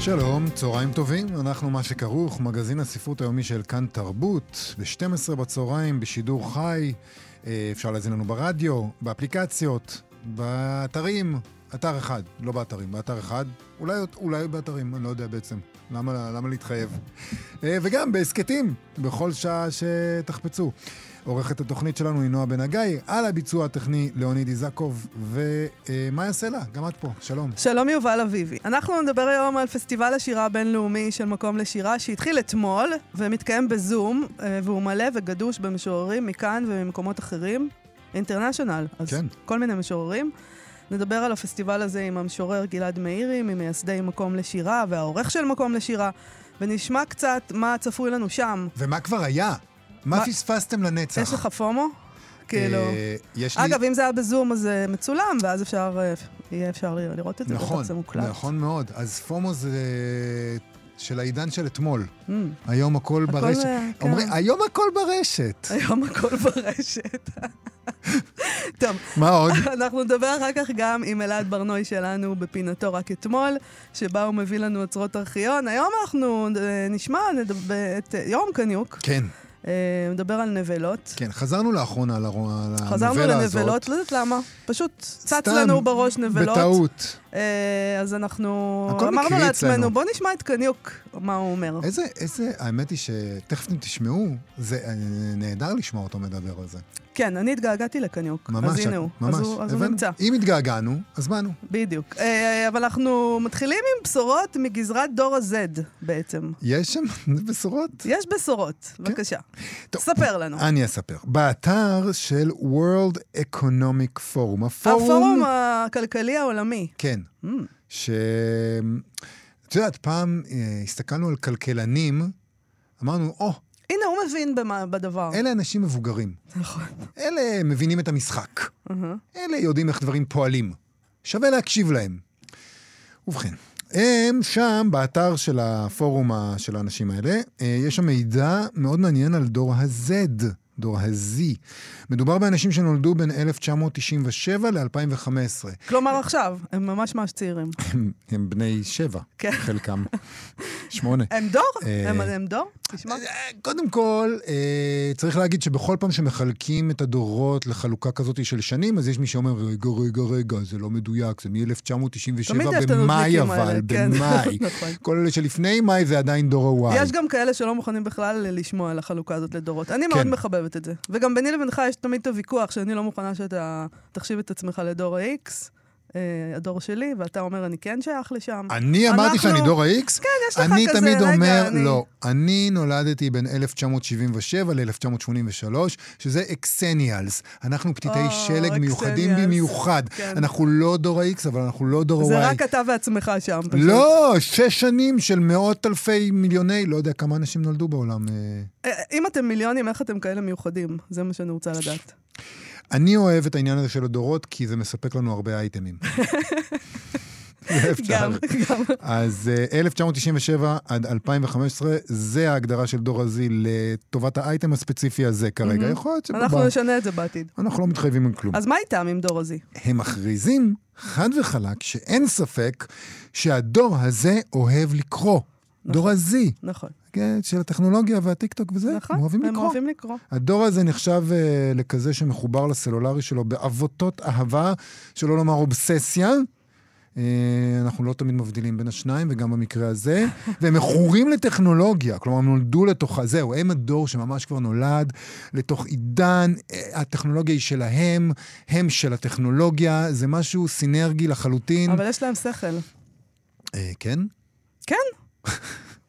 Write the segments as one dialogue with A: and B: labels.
A: שלום, צהריים טובים, אנחנו מה שכרוך, מגזין הספרות היומי של כאן תרבות, ב-12 בצהריים, בשידור חי, אה, אפשר להזין לנו ברדיו, באפליקציות, באתרים, אתר אחד, לא באתרים, באתר אחד, אולי, אולי באתרים, אני לא יודע בעצם, למה, למה להתחייב? אה, וגם בהסכתים, בכל שעה שתחפצו. עורכת התוכנית שלנו היא נועה בן הגיא, על הביצוע הטכני ליאוניד איזקוב, ומאיה סלע, גם את פה, שלום.
B: שלום יובל אביבי. אנחנו נדבר היום על פסטיבל השירה הבינלאומי של מקום לשירה, שהתחיל אתמול, ומתקיים בזום, אה, והוא מלא וגדוש במשוררים מכאן וממקומות אחרים. אינטרנשיונל, אז כן. כל מיני משוררים. נדבר על הפסטיבל הזה עם המשורר גלעד מאירי, ממייסדי מקום לשירה, והעורך של מקום לשירה, ונשמע קצת מה צפוי לנו שם.
A: ומה כבר היה? מה פספסתם לנצח?
B: יש לך פומו? כאילו... אגב, אם זה היה בזום, אז זה מצולם, ואז אפשר, אה, יהיה אפשר לראות את זה,
A: נכון,
B: זה מוקלט.
A: נכון מאוד. אז פומו זה של העידן של אתמול. Mm. היום הכל ברשת. אה, אומרים, כן. היום הכל ברשת.
B: היום הכל ברשת. טוב.
A: מה עוד?
B: אנחנו נדבר אחר כך גם עם אלעד ברנוי שלנו בפינתו רק אתמול, שבה הוא מביא לנו אוצרות ארכיון. היום אנחנו אה, נשמע את יורם קניוק.
A: כן.
B: אה, מדבר על נבלות.
A: כן, חזרנו לאחרונה על הנבלה הזאת.
B: חזרנו לנבלות, לא יודעת למה. פשוט צץ לנו בראש נבלות.
A: בטעות.
B: אה, אז אנחנו אמרנו לעצמנו, בוא נשמע את קניוק, מה הוא אומר.
A: איזה, איזה, האמת היא שתכף אתם תשמעו, זה אה, נהדר לשמוע אותו מדבר על זה.
B: כן, אני התגעגעתי לקניוק. ממש, אז הנה הוא. ממש. אז הוא, אז הוא נמצא.
A: אם התגעגענו, אז באנו.
B: בדיוק. אה, אבל אנחנו מתחילים עם בשורות מגזרת דור ה-Z בעצם.
A: יש שם בשורות?
B: יש בשורות, כן. בבקשה. טוב, ספר לנו.
A: אני אספר. באתר של World Economic Forum,
B: הפורום... הפורום הכלכלי העולמי.
A: כן. Mm. ש... את יודעת, פעם אה, הסתכלנו על כלכלנים, אמרנו, או, oh,
B: הנה, הוא מבין במה, בדבר.
A: אלה אנשים מבוגרים.
B: נכון.
A: אלה מבינים את המשחק. Uh-huh. אלה יודעים איך דברים פועלים. שווה להקשיב להם. ובכן, הם שם, באתר של הפורום של האנשים האלה, אה, יש שם מידע מאוד מעניין על דור ה-Z. דור ה-Z. מדובר באנשים שנולדו בין 1997 ל-2015.
B: כלומר עכשיו, הם ממש ממש צעירים.
A: הם, הם בני שבע, כן. חלקם. שמונה.
B: הם דור? אה, הם, דור? תשמע. אה,
A: קודם כל, אה, צריך להגיד שבכל פעם שמחלקים את הדורות לחלוקה כזאת של שנים, אז יש מי שאומר, רגע, רגע, רגע, זה לא מדויק, זה מ-1997 במאי אבל, כן. במאי. נכון. כל אלה שלפני מאי זה עדיין דור ה-Y.
B: יש גם כאלה שלא מוכנים בכלל לשמוע על החלוקה הזאת לדורות. אני מאוד כן. מחבבת את זה. וגם ביני לבינך יש תמיד את הוויכוח שאני לא מוכנה שאתה תחשיב את עצמך לדור ה-X. אה, הדור שלי, ואתה אומר, אני כן שייך לשם.
A: אני אמרתי אנחנו... שאני דור ה-X?
B: כן, יש לך
A: אני
B: כזה,
A: תמיד
B: רגע,
A: אומר,
B: אני...
A: לא. אני נולדתי בין 1977 ל-1983, שזה אקסניאלס. אנחנו פתיתי oh, שלג מיוחדים במיוחד. כן. אנחנו לא דור ה-X, אבל אנחנו לא דור ה-Y.
B: זה רק אתה ועצמך שם, פשוט.
A: לא, שש שנים של מאות אלפי מיליוני, לא יודע כמה אנשים נולדו בעולם. אה.
B: אה, אם אתם מיליונים, איך אתם כאלה מיוחדים? זה מה שאני רוצה לדעת.
A: אני אוהב את העניין הזה של הדורות, כי זה מספק לנו הרבה אייטמים.
B: גם, גם.
A: אז 1997 אה, עד 2015, זה ההגדרה של דור הזי לטובת האייטם הספציפי הזה כרגע. יכול להיות
B: שבא... אנחנו נשנה את זה בעתיד.
A: אנחנו לא מתחייבים על כלום.
B: אז מה איתם עם דור הזי?
A: הם מכריזים חד וחלק שאין ספק שהדור הזה אוהב לקרוא. נכון, דור הזי.
B: נכון.
A: כן, של הטכנולוגיה והטיקטוק וזה,
B: נכון, הם אוהבים
A: הם לקרוא.
B: אוהבים לקרוא.
A: הדור הזה נחשב uh, לכזה שמחובר לסלולרי שלו בעבותות אהבה, שלא לומר אובססיה. Uh, אנחנו לא תמיד מבדילים בין השניים, וגם במקרה הזה. והם מכורים לטכנולוגיה, כלומר, הם נולדו לתוך... זהו, הם הדור שממש כבר נולד לתוך עידן, אה, הטכנולוגיה היא שלהם, הם של הטכנולוגיה, זה משהו סינרגי לחלוטין.
B: אבל יש להם שכל.
A: Uh, כן?
B: כן.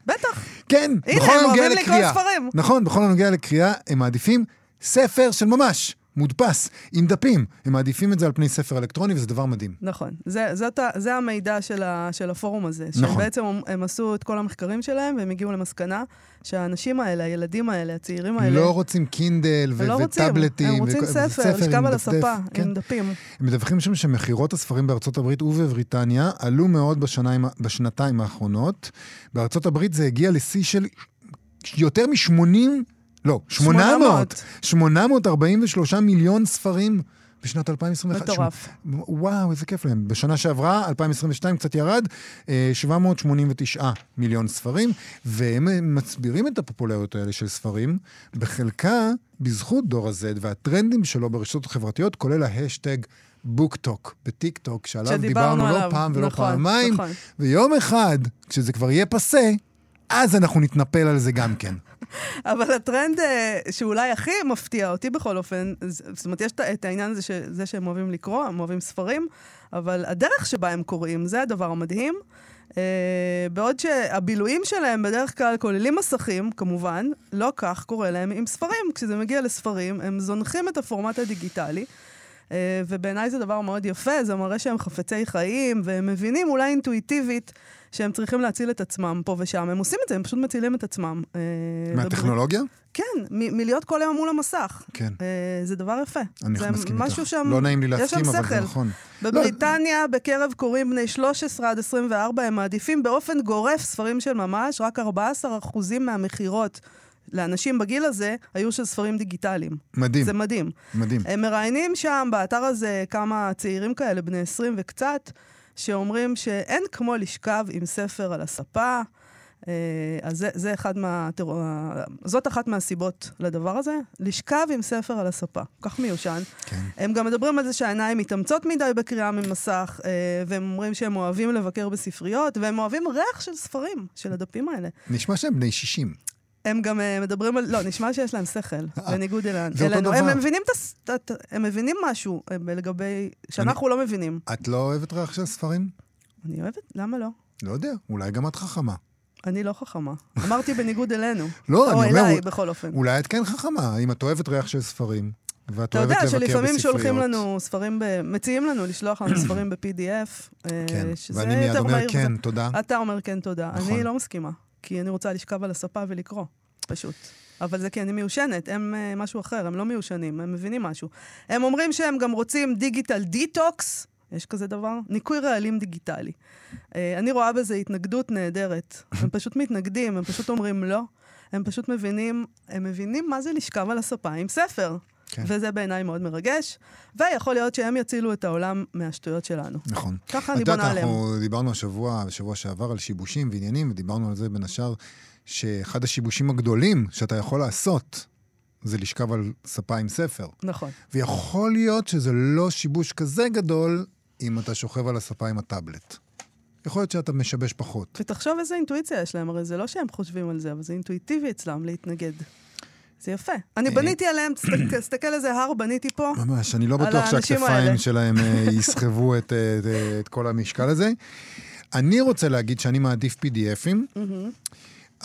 B: בטח.
A: כן,
B: הנה, בכל הנוגע לקריאה. הנה, הם אוהבים לקרוא ספרים.
A: נכון, בכל הנוגע לקריאה, הם מעדיפים ספר של ממש. מודפס, עם דפים. הם מעדיפים את זה על פני ספר אלקטרוני, וזה דבר מדהים.
B: נכון. זה, זאת, ה- זה המידע של, ה, של הפורום הזה.
A: נכון.
B: בעצם הם, הם עשו את כל המחקרים שלהם, והם הגיעו למסקנה שהאנשים האלה, הילדים האלה, הצעירים האלה,
A: לא רוצים קינדל ו-
B: הם לא רוצים,
A: וטאבלטים.
B: הם רוצים
A: וכל-
B: ספר, לשכב על הספה,
A: כן.
B: עם דפים.
A: הם מדווחים שם שמכירות הספרים בארצות הברית ובבריטניה עלו מאוד בשניים, בשנתיים האחרונות. בארצות הברית זה הגיע לשיא של יותר מ-80, לא, 800, 843 מיליון ספרים בשנת 2021.
B: מטורף.
A: וואו, איזה כיף להם. בשנה שעברה, 2022, קצת ירד, אה, 789 מיליון ספרים, והם מסבירים את הפופולריות האלה של ספרים, בחלקה בזכות דור ה-Z והטרנדים שלו ברשתות החברתיות, כולל ההשטג BookTok בטיק טוק, שעליו דיברנו לא
B: עליו,
A: פעם ולא
B: נכון,
A: פעמיים,
B: נכון.
A: ויום אחד, כשזה כבר יהיה פסה, אז אנחנו נתנפל על זה גם כן.
B: אבל הטרנד אה, שאולי הכי מפתיע אותי בכל אופן, זאת אומרת, יש את- העניין הזה, שזה שהם אוהבים לקרוא, הם אוהבים ספרים, אבל הדרך שבה הם קוראים, זה הדבר המדהים. אה, בעוד שהבילויים שלהם בדרך כלל כוללים מסכים, כמובן, לא כך קורה להם עם ספרים. כשזה מגיע לספרים, הם זונחים את הפורמט הדיגיטלי. אה, ובעיניי זה דבר מאוד יפה, זה מראה שהם חפצי חיים, והם מבינים אולי אינטואיטיבית שהם צריכים להציל את עצמם פה ושם. הם עושים את זה, הם פשוט מצילים את עצמם. אה,
A: מהטכנולוגיה?
B: כן, מ- מלהיות כל היום מול המסך.
A: כן.
B: אה, זה דבר יפה.
A: אני
B: זה
A: מסכים
B: משהו
A: איתך.
B: שם,
A: לא נעים לי להסכים, אבל זה. נכון.
B: בבריטניה, בקרב קוראים בני 13 עד 24, הם מעדיפים באופן גורף ספרים של ממש, רק 14% מהמכירות לאנשים בגיל הזה היו של ספרים דיגיטליים.
A: מדהים,
B: זה מדהים.
A: מדהים.
B: הם מראיינים שם, באתר הזה, כמה צעירים כאלה, בני 20 וקצת, שאומרים שאין כמו לשכב עם ספר על הספה. אה, אז זה, זה אחד מה... אה, זאת אחת מהסיבות לדבר הזה, לשכב עם ספר על הספה. כך מיושן.
A: כן.
B: הם גם מדברים על זה שהעיניים מתאמצות מדי בקריאה ממסך, אה, והם אומרים שהם אוהבים לבקר בספריות, והם אוהבים ריח של ספרים, של הדפים האלה.
A: נשמע שהם בני 60.
B: הם גם uh, מדברים על... לא, נשמע שיש להם שכל, בניגוד אלינו. הם, מבינים הם מבינים משהו אה, לגבי... שאנחנו לא מבינים.
A: את לא אוהבת ריח של ספרים?
B: אני אוהבת? למה לא?
A: לא יודע, אולי גם את חכמה.
B: אני לא חכמה. אמרתי בניגוד אלינו.
A: לא,
B: או
A: אני אומר,
B: אליי,
A: אול-
B: בכל אופן.
A: אולי את כן חכמה, אם את אוהבת ריח של ספרים, ואת
B: אתה
A: אוהבת
B: יודע
A: לבקר בספריות.
B: שלפעמים שולחים לנו ספרים, ב... מציעים לנו לשלוח לנו ספרים ב-PDF,
A: כן, ואני מיד אומר. כן, תודה.
B: אתה אומר כן תודה.
A: נכון.
B: אני לא מסכימה, כי אני רוצה לשכב על הספה ולקרוא, פשוט. אבל זה כי אני מיושנת, הם uh, משהו אחר, הם לא מיושנים, הם מבינים משהו. הם אומרים שהם גם רוצים digital detox, יש כזה דבר? ניקוי רעלים דיגיטלי. Uh, אני רואה בזה התנגדות נהדרת. הם פשוט מתנגדים, הם פשוט אומרים לא. הם פשוט מבינים, הם מבינים מה זה לשכב על הספה עם ספר.
A: כן.
B: וזה בעיניי מאוד מרגש, ויכול להיות שהם יצילו את העולם מהשטויות שלנו.
A: נכון.
B: ככה אני בונה עליהם.
A: אנחנו דיברנו השבוע, בשבוע שעבר, על שיבושים ועניינים, ודיברנו על זה בין השאר, שאחד השיבושים הגדולים שאתה יכול לעשות, זה לשכב על ספה עם ספר.
B: נכון.
A: ויכול להיות שזה לא שיבוש כזה גדול, אם אתה שוכב על הספה עם הטאבלט. יכול להיות שאתה משבש פחות.
B: ותחשוב איזה אינטואיציה יש להם, הרי זה לא שהם חושבים על זה, אבל זה אינטואיטיבי אצלם להתנגד. זה יפה. אני
A: אה.
B: בניתי עליהם, תסתכל- איזה הר בניתי פה.
A: ממש, אני לא בטוח שהכתפיים. שלהם אה, יסחבו את, אה, את, את כל המשקל הזה. אני רוצה להגיד שאני מעדיף PDFים,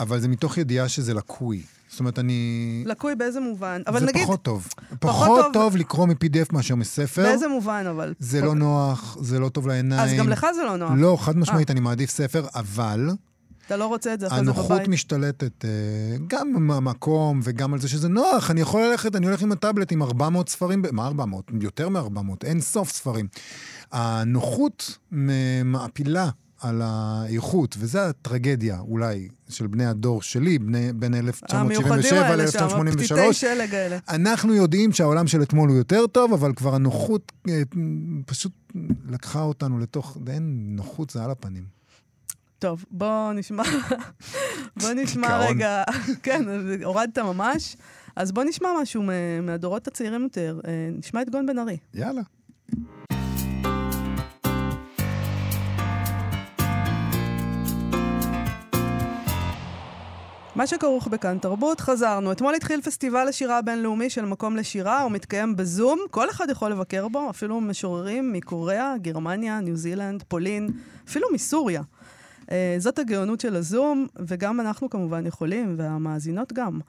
A: אבל זה מתוך ידיעה שזה לקוי. זאת אומרת, אני...
B: לקוי באיזה מובן. אבל
A: זה
B: נגיד,
A: פחות טוב. פחות
B: טוב-
A: טוב לקרוא מ-PDF מאשר מספר.
B: באיזה מובן אבל?
A: זה לא נוח, זה לא טוב לעיניים.
B: אז גם לך. זה לא נוח.
A: לא, חד משמעית, אני מעדיף ספר, אבל
B: אתה לא רוצה את זה אחרי זה
A: הנוחות
B: בבית.
A: משתלטת אה, גם מהמקום וגם על זה שזה נוח. אני יכול ללכת, אני הולך עם הטאבלט עם 400 ספרים, מה 400? יותר מ-400, אין סוף ספרים. הנוחות מעפילה על האיכות, וזו הטרגדיה אולי של בני הדור שלי, בני, בין
B: המיוחדים
A: 1977
B: האלה שם, הפתיתי
A: ל-1983.
B: שלג האלה.
A: אנחנו יודעים שהעולם של אתמול הוא יותר טוב, אבל כבר הנוחות אה, פשוט לקחה אותנו לתוך, אין נוחות, זה על הפנים.
B: טוב, בוא נשמע, בוא נשמע. רגע, כן, הורדת ממש. אז בוא נשמע משהו מהדורות הצעירים יותר. אה, נשמע את גון בן ארי.
A: יאללה.
B: מה שכרוך בכאן תרבות, חזרנו. אתמול התחיל פסטיבל השירה הבינלאומי של מקום לשירה, הוא מתקיים בזום, כל אחד יכול לבקר בו, אפילו משוררים מקוריאה, גרמניה, ניו זילנד, פולין, אפילו מסוריה. אה, זאת הגאונות של הזום, וגם אנחנו כמובן יכולים, והמאזינות גם.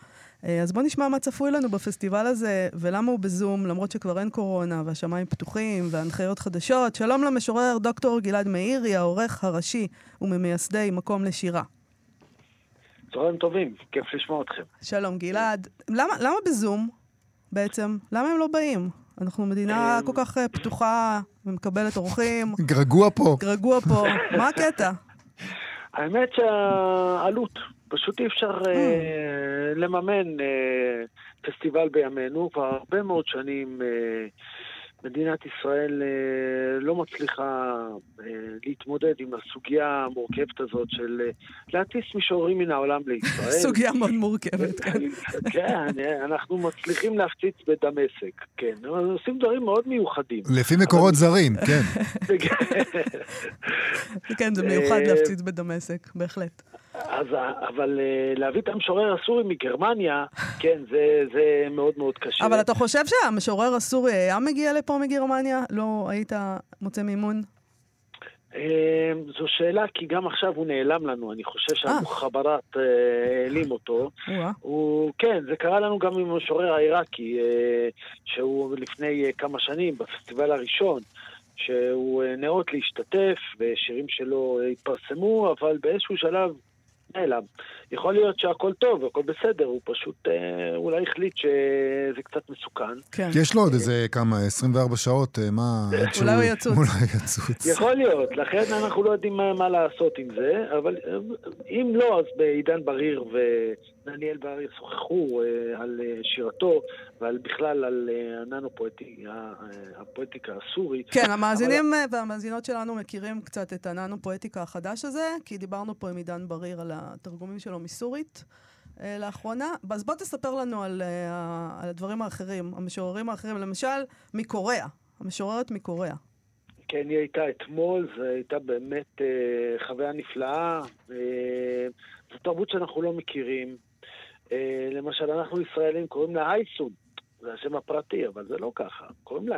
B: אה, אז בואו נשמע מה צפוי לנו בפסטיבל הזה, ולמה הוא בזום, למרות שכבר אין קורונה, והשמיים פתוחים, והנחיות חדשות. שלום למשורר דוקטור גלעד מאירי, העורך הראשי וממייסדי מקום לשירה.
C: צהריים טובים, כיף לשמוע אתכם.
B: שלום גלעד. למה, למה בזום בעצם? למה הם לא באים? אנחנו מדינה
C: אמ,
B: כל כך אה, פתוחה ומקבלת אורחים,
A: גרגוע פה.
B: רגוע פה. מה הקטע?
C: האמת שהעלות, פשוט אי אפשר. אה, לממן אה, פסטיבל בימינו, כבר הרבה מאוד שנים אה, מדינת ישראל אה, לא מצליחה אה, להתמודד עם הסוגיה המורכבת הזאת של אה, להטיס משוררים מן העולם לישראל.
B: סוגיה מאוד מורכבת, כן.
C: כן, אנחנו מצליחים להפציץ בדמשק, כן. אבל עושים דברים מאוד מיוחדים.
A: לפי מקורות זרים, כן.
B: כן, זה מיוחד להפציץ בדמשק, בהחלט.
C: אז, ה- אבל אה, להביא את המשורר הסורי מגרמניה, כן, זה, זה מאוד מאוד קשה.
B: אבל אתה חושב שהמשורר הסורי היה מגיע לפה מגרמניה? לא היית מוצא מימון?
C: אה, זו שאלה, כי גם עכשיו הוא נעלם לנו, אני חושב שהמוחברת אה, העלים אותו. הוא, כן, זה קרה לנו גם עם המשורר העיראקי, אה, שהוא לפני אה, כמה שנים, בפסטיבל הראשון, שהוא אה, נאות להשתתף, ושירים שלו אה, התפרסמו, אבל באיזשהו שלב נעלם. יכול להיות שהכל טוב, הכל בסדר, הוא פשוט אה, אולי החליט שזה קצת מסוכן.
B: כן.
A: יש לו עוד איזה כמה, 24 שעות, אה, מה...
B: אולי הוא יצוץ.
A: אולי יצוץ.
C: יכול להיות, לכן אנחנו לא יודעים מה, מה לעשות עם זה, אבל אם לא, אז בעידן בריר ודניאל בר ישוחחו אה, על אה, שירתו ועל בכלל על אה, הננו-פואטיקה הפואטיקה הסורית.
B: כן, המאזינים אה, והמאזינות שלנו מכירים קצת את הננו-פואטיקה החדש הזה, כי דיברנו פה עם עידן בריר על התרגומים שלו מסורית לאחרונה. אז בוא תספר לנו על, על הדברים האחרים, המשוררים האחרים, למשל, מקוריאה, המשוררת מקוריאה.
C: כן, היא הייתה אתמול, זו הייתה באמת אה, חוויה נפלאה. אה, זו תרבות שאנחנו לא מכירים. אה, למשל, אנחנו ישראלים קוראים לה אייסון, זה השם הפרטי, אבל זה לא ככה. קוראים לה,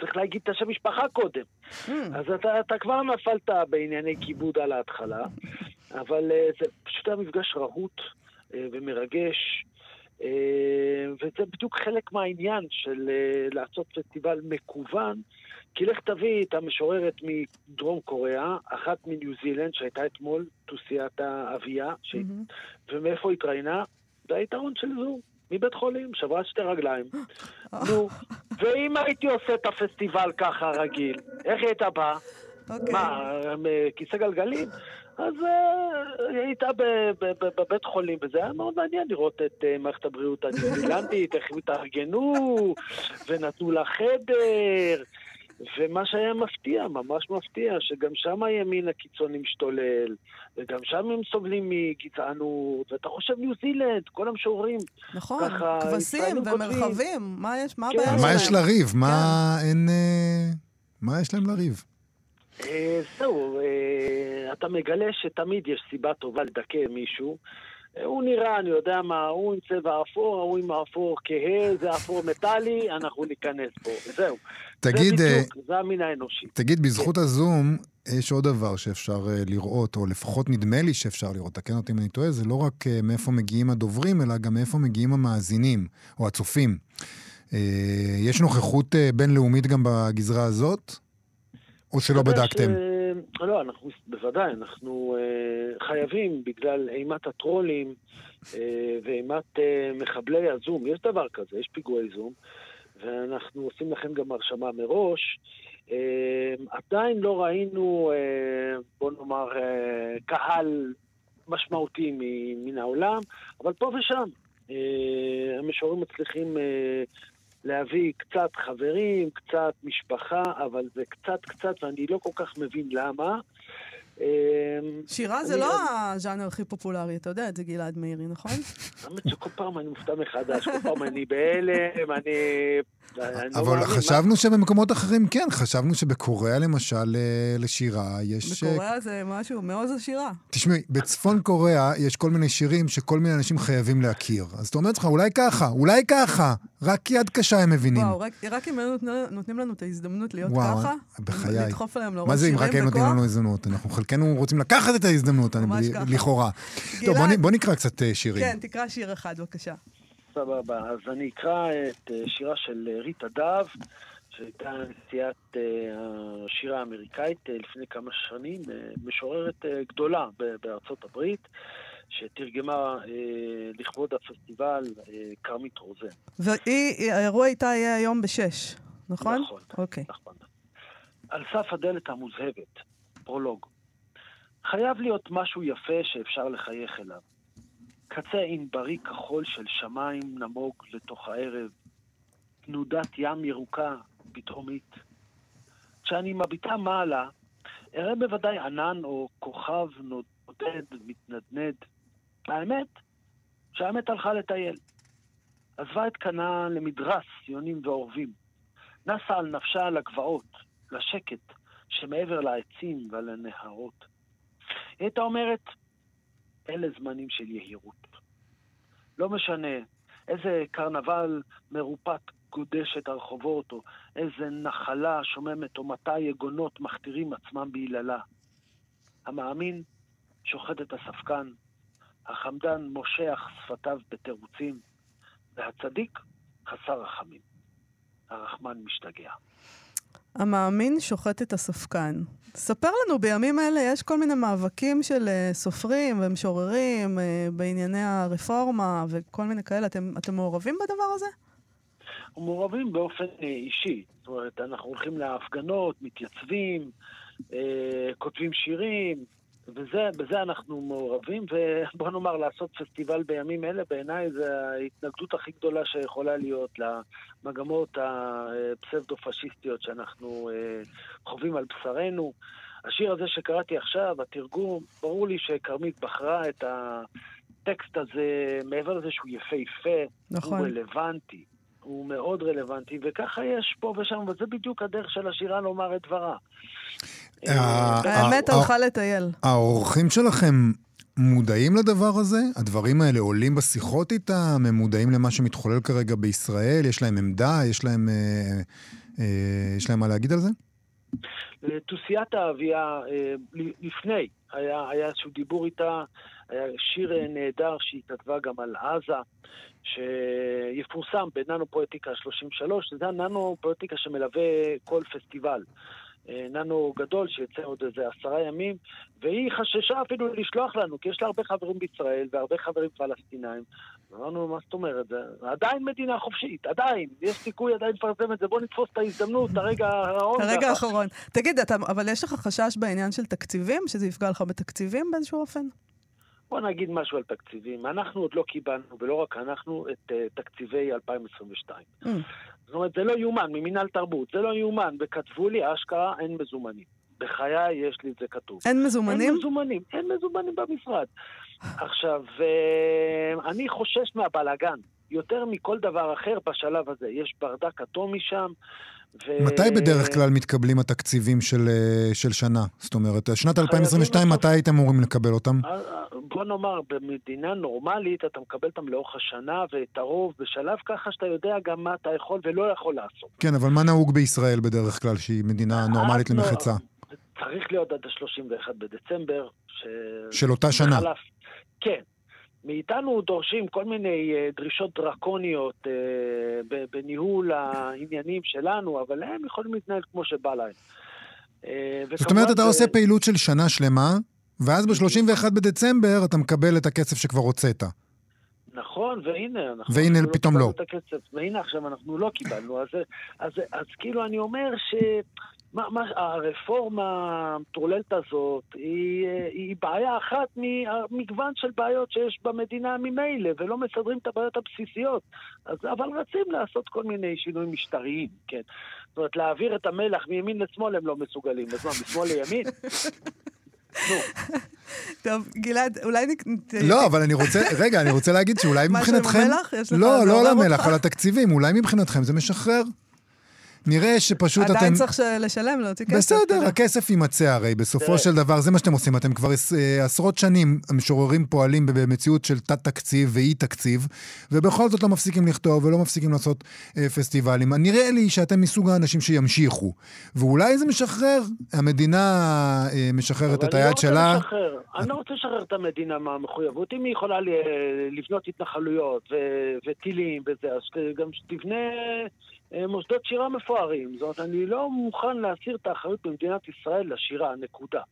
C: צריך להגיד את השם משפחה קודם.
B: Hmm,
C: אז אתה, אתה כבר נפלת בענייני כיבוד על ההתחלה, אבל אה, זה פשוט היה מפגש רהוט אה, ומרגש, וזה בדיוק חלק מהעניין של לעשות פסטיבל מקוון, כי לך תביא את המשוררת מדרום קוריאה, אחת מניו זילנד שהייתה אתמול, תוסיית האביה, ש...
B: מהמם.
C: ומאיפה התראיינה? זה היתרון של זו. מבית חולים, שברה שתי רגליים. נו, ואם הייתי עושה את הפסטיבל ככה רגיל, איך היא הייתה באה?
B: אוקיי.
C: מה, אה, כיסא גלגלים? אז אה, היא הייתה בבית חולים, וזה היה מאוד מעניין לראות את אה, מערכת הבריאות הניו זילנדית, איך הם התארגנו, ונתנו לה חדר. ומה שהיה מפתיע, ממש מפתיע, שגם שם הימין הקיצוני משתולל, וגם שם הם סובלים מגזענות, ואתה חושב ניו זילנד, כל המשוררים.
B: נכון,
C: ככה,
B: כבשים. ומרחבים, מה יש, מה
C: כן.
B: הבעיה
A: על
B: שלהם?
A: מה יש לריב? מה
B: כן.
A: אין... אה, מה יש להם לריב?
C: אה, זהו, אה, אתה מגלה שתמיד יש סיבה טובה לדכא מישהו. אה, הוא נראה, אני יודע מה, הוא עם צבע אפור, ההוא עם האפור כהה, זה אפור מטאלי, אנחנו ניכנס בו, זהו.
A: תגיד,
C: זה
A: אה,
C: בדיוק, זה המין האנושי.
A: תגיד, בזכות הזום, יש עוד דבר שאפשר אה, לראות, או לפחות נדמה לי שאפשר לראות, תקן אותי אם אני טועה, זה לא רק אה, מאיפה מגיעים הדוברים, אלא גם מאיפה מגיעים המאזינים, או הצופים. אה, יש נוכחות אה, בינלאומית גם בגזרה הזאת? או שלא בדקתם?
C: לא, אנחנו, בוודאי, אנחנו אה, חייבים, בגלל אימת הטרולים אה, ואימת אה, מחבלי הזום, יש דבר כזה, יש פיגועי זום, ואנחנו עושים לכם גם הרשמה מראש. אה, עדיין לא ראינו, אה, בוא נאמר, אה, קהל משמעותי מן העולם, אבל פה ושם אה, המשוררים מצליחים אה, להביא קצת חברים, קצת משפחה, אבל זה קצת קצת, ואני לא כל כך מבין למה. אה,
B: שירה זה לא הז'אנר הכי פופולרי, אתה יודע את זה, גלעד מאירי, נכון?
C: האמת שכל פעם אני מופתע מחדש, כל פעם אני בהלם, אני לא
A: אבל חשבנו שבמקומות אחרים כן, חשבנו שבקוריאה למשל אה, לשירה יש... אה,
B: בקוריאה זה משהו, מעוז השירה.
A: תשמעי, בצפון קוריאה יש כל מיני שירים שכל מיני אנשים חייבים להכיר. אז אתה אומר לעצמך, אולי ככה, אולי ככה, רק יד קשה הם מבינים.
B: וואו, רק, רק אם היו נותנים, לנו את ההזדמנות להיות
A: וואו,
B: ככה,
A: בחיי.
B: לדחוף עליהם לראש
A: מה זה אם
B: שירים
A: רק הם נותנים
B: בכוח?
A: לנו הזדמנות? אנחנו חלקנו רוצים לקחת את ההזדמנות, אני-. לכאורה. טוב, בוא נקרא קצת אה, שירים.
B: כן, תקרא שיר אחד, בבקשה.
C: סבבה, אז אני אקרא את אה, שירה של אה, ריטה דב, שהייתה נשיאת אה, השירה האמריקאית לפני כמה שנים, משוררת גדולה בארצות הברית, שתרגמה לכבוד הפסטיבל כרמית רוזן.
B: והיא, האירוע איתה יהיה היום בשש, נכון?
C: נכון.
B: אוקיי.
C: נכון. על סף הדלת המוזהבת, פרולוג. חייב להיות משהו יפה שאפשר לחייך אליו. קצה ענברי כחול של שמיים נמוג לתוך הערב, תנודת ים ירוקה פתאומית. כשאני מביטה מעלה, אראה בוודאי ענן או כוכב נודד, מתנדנד. האמת, שהאמת הלכה לטייל. עזבה את קנה למדרס, יונים ועורבים. נסה על נפשה על הגבעות, לשקט שמעבר לעצים ועל הנהרות. היא הייתה אומרת, אלה זמנים של יהירות. לא משנה איזה קרנבל מרופט גודש את הרחובות, או איזה נחלה שוממת, או מתי יגונות מכתירים עצמם ביללה. המאמין שוחט את הספקן, החמדן מושך שפתיו בתירוצים, והצדיק חסר רחמים. הרחמן משתגע.
B: המאמין שוחט את הספקן. ספר לנו, בימים אלה יש כל מיני מאבקים של אה, סופרים ומשוררים אה, בענייני הרפורמה וכל מיני כאלה. אתם, אתם מעורבים בדבר הזה?
C: מעורבים באופן אה, אישי. זאת אומרת, אנחנו הולכים להפגנות, מתייצבים, אה, כותבים שירים, וזה, בזה אנחנו מעורבים, ובוא נאמר, לעשות פסטיבל בימים אלה, בעיניי זה ההתנגדות הכי גדולה שיכולה להיות למגמות הפסבדו-פשיסטיות שאנחנו אה, חווים על בשרנו. השיר הזה שקראתי עכשיו, התרגום, ברור לי שכרמית בחרה את הטקסט הזה, מעבר לזה שהוא יפהפה,
B: נכון.
C: הוא רלוונטי. הוא מאוד רלוונטי, וככה יש פה ושם, וזה בדיוק הדרך של השירה לומר את דברה.
A: אה,
B: האמת
A: אה,
B: הלכה לטייל.
A: האורחים שלכם מודעים לדבר הזה? הדברים האלה עולים בשיחות איתם? הם מודעים למה שמתחולל כרגע בישראל? יש להם עמדה? יש להם, אה, אה, יש להם מה להגיד על זה?
C: לתוסיית האביה, אה, לפני, היה, היה איזשהו דיבור איתה, היה שיר אה, נהדר שהיא כתבה גם על עזה, שיפורסם בננו פואטיקה 33, שזה הננו פואטיקה שמלווה כל פסטיבל. אה, ננו גדול שיצא עוד איזה עשרה ימים, והיא חששה אפילו לשלוח לנו, כי יש לה הרבה חברים בישראל והרבה חברים פלסטינאים. אמרנו, מה זאת אומרת? עדיין מדינה חופשית, עדיין. יש סיכוי עדיין לפרסם את זה, בוא נתפוס את ההזדמנות, את הרגע האחרון.
B: הרגע האחרון. תגיד, אתה, אבל יש לך חשש בעניין של תקציבים? שזה יפגע לך בתקציבים באיזשהו אופן?
C: בוא נגיד משהו על תקציבים. אנחנו עוד לא קיבלנו, ולא רק אנחנו, את uh, תקציבי 2022.
B: Mm.
C: זאת אומרת, זה לא יאומן, ממינהל תרבות, זה לא יאומן, וכתבו לי, אשכרה, אין מזומנים. בחיי יש לי את זה כתוב.
B: אין מזומנים?
C: אין מזומנים, אין מזומנים במשרד. עכשיו, אה, אני חושש מהבלגן, יותר מכל דבר אחר בשלב הזה. יש ברדק אטומי שם, ו...
A: מתי בדרך כלל מתקבלים התקציבים של, אה, של שנה? זאת אומרת, שנת
C: חייבים
A: 2022,
C: בסוף-
A: מתי הייתם אמורים לקבל אותם?
C: אה, אה, בוא נאמר, במדינה נורמלית אתה מקבל אותם לאורך השנה ואת הרוב בשלב ככה שאתה יודע גם מה אתה יכול ולא יכול לעשות.
A: כן, אבל מה נהוג בישראל בדרך כלל, שהיא מדינה נורמלית
C: לא-
A: למחצה?
C: צריך להיות עד ה-31 בדצמבר. ש...
A: של אותה שנה.
C: כן. מאיתנו דורשים כל מיני אה, דרישות דרקוניות אה, בניהול העניינים שלנו, אבל הם יכולים להתנהל כמו שבא להם. אה,
A: זאת אומרת, אתה עושה פעילות של שנה שלמה, ואז ב-31 בדצמבר אתה מקבל את הכסף שכבר הוצאת.
C: נכון, והנה, אנחנו
A: והנה,
C: אנחנו
A: פתאום לא.
C: את הכסף, והנה עכשיו אנחנו לא קיבלנו, אז, אז, אז כאילו אני אומר ש... מה, מה, הרפורמה המטורללת הזאת היא, היא בעיה אחת ממגוון של בעיות שיש במדינה ממילא, ולא מסדרים את הבעיות הבסיסיות. אז, אבל רצים לעשות כל מיני שינויים משטריים, כן. זאת אומרת, להעביר את המלח מימין לשמאל הם לא מסוגלים, אז מה, משמאל לימין?
B: טוב, גלעד, אולי... נ-
A: לא, אבל אני רוצה, רגע, אני רוצה להגיד שאולי
B: משהו עם
A: מבחינתכם...
B: המלח? יש לך-
A: לא, לא על המלח? על התקציבים. אולי מבחינתכם זה משחרר. נראה שפשוט אתם...
B: עדיין צריך לשלם, להוציא כסף.
A: בסדר. הכסף יימצא הרי, בסופו. של דבר, זה מה שאתם עושים. אתם כבר אה, עשרות שנים, המשוררים פועלים במציאות של תת-תקציב ואי-תקציב, ובכל זאת לא מפסיקים לכתוב ולא מפסיקים לעשות אה, פסטיבלים. נראה לי שאתם מסוג האנשים שימשיכו. ואולי זה משחרר, המדינה אה, משחררת את
C: אבל אני לא
A: היד
C: רוצה
A: שלה.
C: לשחרר. אני לא רוצה לשחרר את המדינה מהמחויבות. אם היא יכולה לבנות התנחלויות ו- וטילים וזה, אז גם שתבנה מוסדות שירה מפוארים. זאת אומרת, אני לא מוכן להסיר את האחריות במדינת ישראל לשירה, נקודה.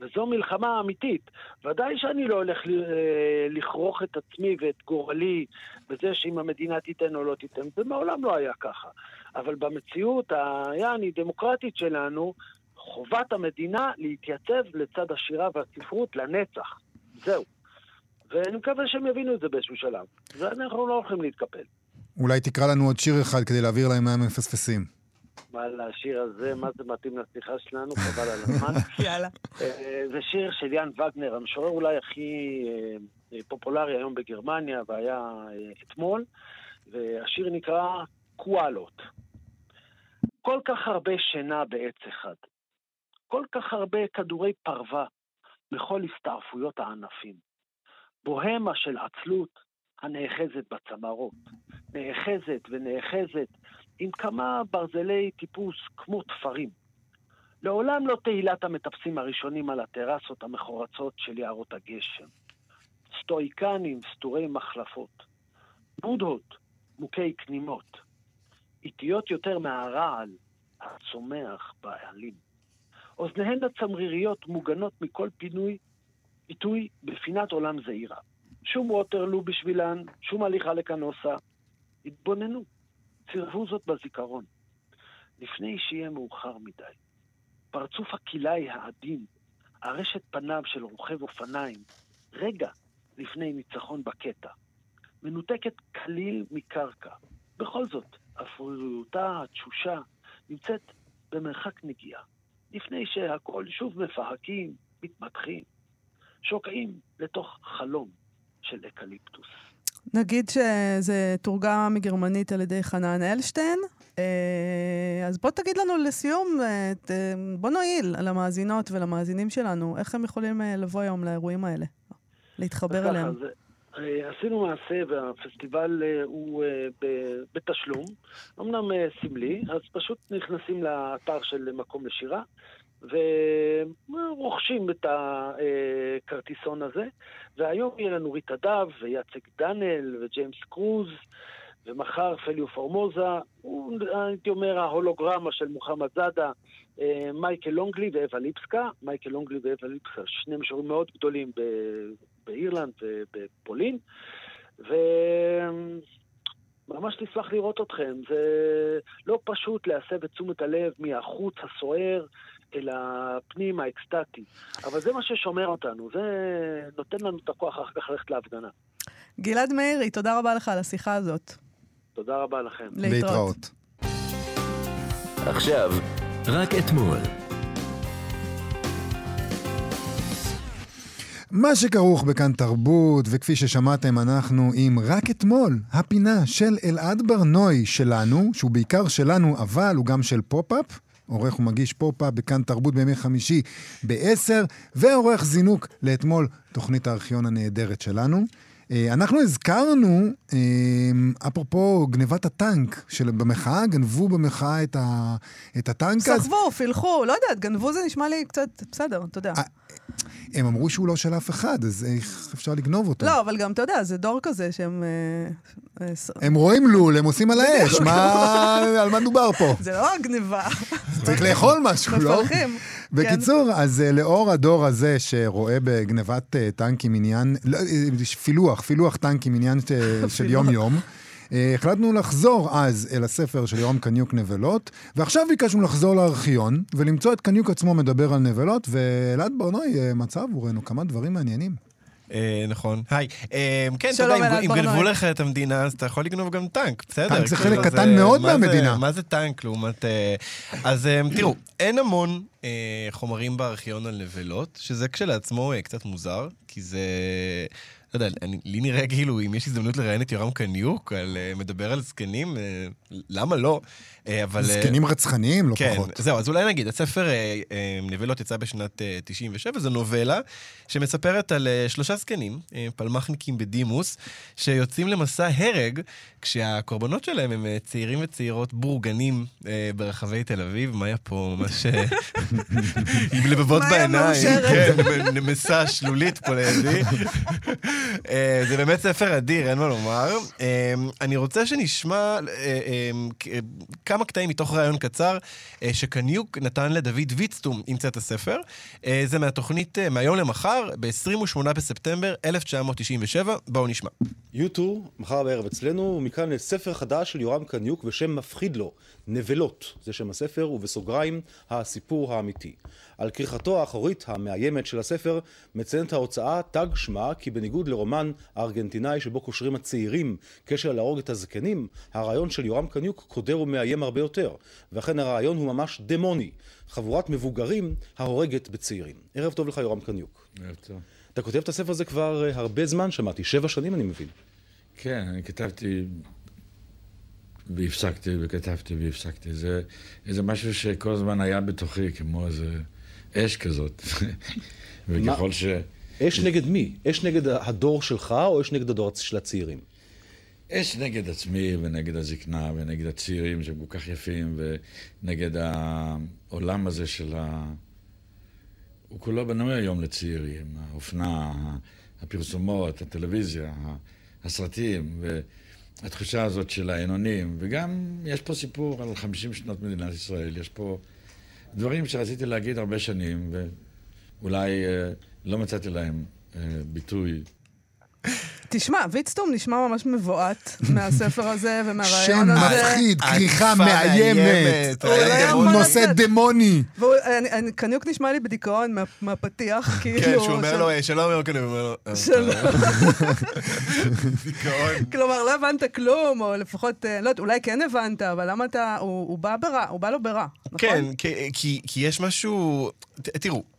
C: וזו מלחמה אמיתית. ודאי שאני לא הולך אה, לכרוך את עצמי ואת גורלי בזה שאם המדינה תיתן או לא תיתן. זה מעולם לא היה ככה. אבל במציאות היעני דמוקרטית שלנו, חובת המדינה להתייצב לצד השירה והספרות לנצח. זהו. ואני מקווה שהם יבינו את זה באיזשהו שלב. ואנחנו לא הולכים להתקפל.
A: אולי תקרא לנו עוד שיר אחד כדי להעביר להם מה הם מפספסים.
C: מה לשיר הזה, מה זה מתאים לשיחה שלנו, חבל על הזמן.
B: יאללה.
C: אה, זה שיר של יאן וגנר, המשורר אולי הכי אה, פופולרי היום בגרמניה, והיה אה, אתמול, והשיר נקרא קואלות. כל כך הרבה שינה בעץ אחד. כל כך הרבה כדורי פרווה בכל הסתעפויות הענפים. בוהמה של עצלות הנאחזת בצמרות. נאחזת ונאחזת עם כמה ברזלי טיפוס כמו תפרים. לעולם לא תהילת המטפסים הראשונים על הטרסות המחורצות של יערות הגשם. סטואיקנים סתורי מחלפות. בודהות מוכי כנימות. איטיות יותר מהרעל הצומח בעלים. אוזניהן הצמריריות מוגנות מכל פינוי, פיתוי בפינת עולם זעירה. שום ווטרלו בשבילן, שום הליכה לקנוסה. התבוננו, צירפו זאת בזיכרון. לפני שיהיה מאוחר מדי. פרצוף הכלאי העדין, ארשת פניו של רוכב אופניים, רגע לפני ניצחון בקטע. מנותקת כליל מקרקע. בכל זאת, אפרוריותה התשושה נמצאת במרחק נגיעה. לפני שהכל שוב מפהקים, מתמתחים, שוקעים לתוך חלום של אקליפטוס.
B: נגיד שזה תורגם מגרמנית על ידי חנן אלשטיין. אה, אז בוא תגיד לנו לסיום, אה, בוא נועיל על המאזינות ולמאזינים שלנו, איך הם יכולים אה, לבוא היום לאירועים האלה, להתחבר אליהם.
C: ככה, עשינו מעשה והפסטיבל הוא בתשלום, אמנם סמלי, אז פשוט נכנסים לאתר של מקום לשירה ורוכשים את הכרטיסון הזה, והיום יהיה לנו ריטה דב ויצק דנל וג'יימס קרוז. ומחר פליו פורמוזה, הוא, הייתי אומר, ההולוגרמה של מוחמד זאדה, אה, מייקל לונגלי ואווה ליפסקה. מייקל לונגלי ואווה ליפסקה, שני משוררים מאוד גדולים ב- באירלנד ובפולין. וממש נשמח לראות אתכם. זה לא פשוט להסב את תשומת הלב מהחוץ הסוער אל הפנים האקסטטי. אבל זה מה ששומר אותנו, זה נותן לנו את הכוח אחר כך ללכת להפגנה.
B: גלעד מאירי, תודה רבה לך על השיחה הזאת.
C: תודה רבה לכם.
B: להתראות.
D: עכשיו, רק אתמול.
A: מה שכרוך בכאן תרבות, וכפי ששמעתם, אנחנו עם רק אתמול, הפינה של אלעד ברנוי שלנו, שהוא בעיקר שלנו, אבל הוא גם של פופ-אפ. עורך ומגיש פופ-אפ בכאן תרבות בימי חמישי ב-10, ועורך זינוק לאתמול, תוכנית הארכיון הנהדרת שלנו. אה, אנחנו הזכרנו, אה, אפרופו גנבת הטנק, שבמחאה גנבו במחאה את, ה, את הטנק,
B: סחבו, פילחו, לא יודעת, גנבו זה נשמע לי קצת, בסדר, אתה יודע.
A: הם אמרו שהוא לא של אף אחד, אז איך אפשר לגנוב אותו?
B: לא, אבל גם, אתה יודע, זה דור כזה שהם... אה, אה,
A: הם רואים לול, הם עושים על האש, מה, על מה דובר פה?
B: זה לא הגניבה.
A: צריך לאכול משהו, לא?
B: מפלחים.
A: בקיצור, אז אה, לאור הדור הזה שרואה בגנבת טנקים עניין, לא, פילוח, פילוח טנקים עניין של יום-יום, החלטנו לחזור אז אל הספר של יורם קניוק נבלות, ועכשיו ביקשנו לחזור לארכיון ולמצוא את קניוק עצמו מדבר על נבלות, ואלעד ברנוי אה, מצא עבורנו כמה דברים מעניינים.
E: אה, נכון. היי. אה, כן, אתה יודע, אם-
B: ברנועי.
E: גנבו לך את המדינה, אז אתה יכול לגנוב גם טנק, בסדר.
A: טנק זה
E: כאילו,
A: חלק קטן מאוד מהמדינה.
E: מה זה טנק לעומת... אה, אז אה, תראו, אין המון אה, חומרים בארכיון על נבלות, שזה כשלעצמו אה, קצת מוזר, כי זה... לא יודע, אני, לי נראה כאילו, אם יש הזדמנות לראיין את יורם קניוק, על, אה, מדבר על זקנים, אה, למה לא? אה, אבל... אה,
A: זקנים רצחניים, לא
E: כן,
A: פחות.
E: זהו, אז אולי נגיד, הספר אה, נבלות יצא בשנת אה, 97, זו נובלה שמספרת על שלושה זקנים, פלמחניקים בדימוס, שיוצאים למסע הרג, כשהקורבנות שלהם הם צעירים וצעירות בורגנים ברחבי תל אביב. מאיה פה ממש עם לבבות
B: מאיה
E: בעיניים.
B: מאושרת.
E: כן, נמסה שלולית פה לידי. זה באמת ספר אדיר, אין מה לומר. אני רוצה שנשמע כ- אה, כמה קטעים מתוך ראיון קצר אה, שקניוק נתן לדוד ויצטום עם צאת הספר. אה, זה מהתוכנית אה, מהיום למחר, ב-28 בספטמבר 1997. בואו נשמע.
F: יוטו, מחר בערב אצלנו, ומכאן לספר חדש של יורם קניוק ושם מפחיד לו, נבלות, זה שם הספר, ובסוגריים, הסיפור האמיתי. על כריכתו האחורית המאיימת של הספר מציינת ההוצאה תג שמה כי בניגוד לרומן הארגנטינאי שבו קושרים הצעירים קשר להרוג את הזקנים, הרעיון של יורם קניוק קודר ומאיים הרבה יותר, ואכן הרעיון הוא ממש דמוני, חבורת מבוגרים ההורגת בצעירים. ערב טוב לך יורם קניוק.
G: ערב טוב.
F: אתה כותב את הספר הזה כבר אה, הרבה זמן, שמעתי, שבע שנים אני מבין.
G: כן, אני כתבתי והפסקתי וכתבתי והפסקתי. זה איזה משהו שכל הזמן היה בתוכי, כמו איזה אש כזאת. וככל ש...
F: אש נגד מי? אש נגד הדור שלך או אש נגד הדור של הצעירים?
G: אש נגד עצמי ונגד הזקנה ונגד הצעירים שהם כל כך יפים ונגד העולם הזה של ה... הוא כולו בנוי היום לצעירים, האופנה, הפרסומות, הטלוויזיה, הסרטים, והתחושה הזאת של העינונים, וגם יש פה סיפור על 50 שנות מדינת ישראל, יש פה דברים שרציתי להגיד הרבה שנים, ואולי אה, לא מצאתי להם אה, ביטוי.
B: תשמע, ויצטום נשמע ממש מבועת מהספר הזה
A: שם
B: ומהרעיון הזה.
A: מפחיד, כריכה מאיימת, נושא. דמוני.
B: קניוק נשמע לי בדיכאון מה- מהפתיח, כאילו...
E: כן, שהוא אומר לו, "אה, שלום יורם קניוק, הוא אומר לו, "אה,
B: שלום.
E: דיכאון.
B: כלומר, לא הבנת כלום, או לפחות, אה, לא יודעת, אולי כן הבנת, אבל למה אתה... הוא בא ברע, הוא בא לו ברע, נכון?
E: כן, כי- יש משהו... תראו, אה,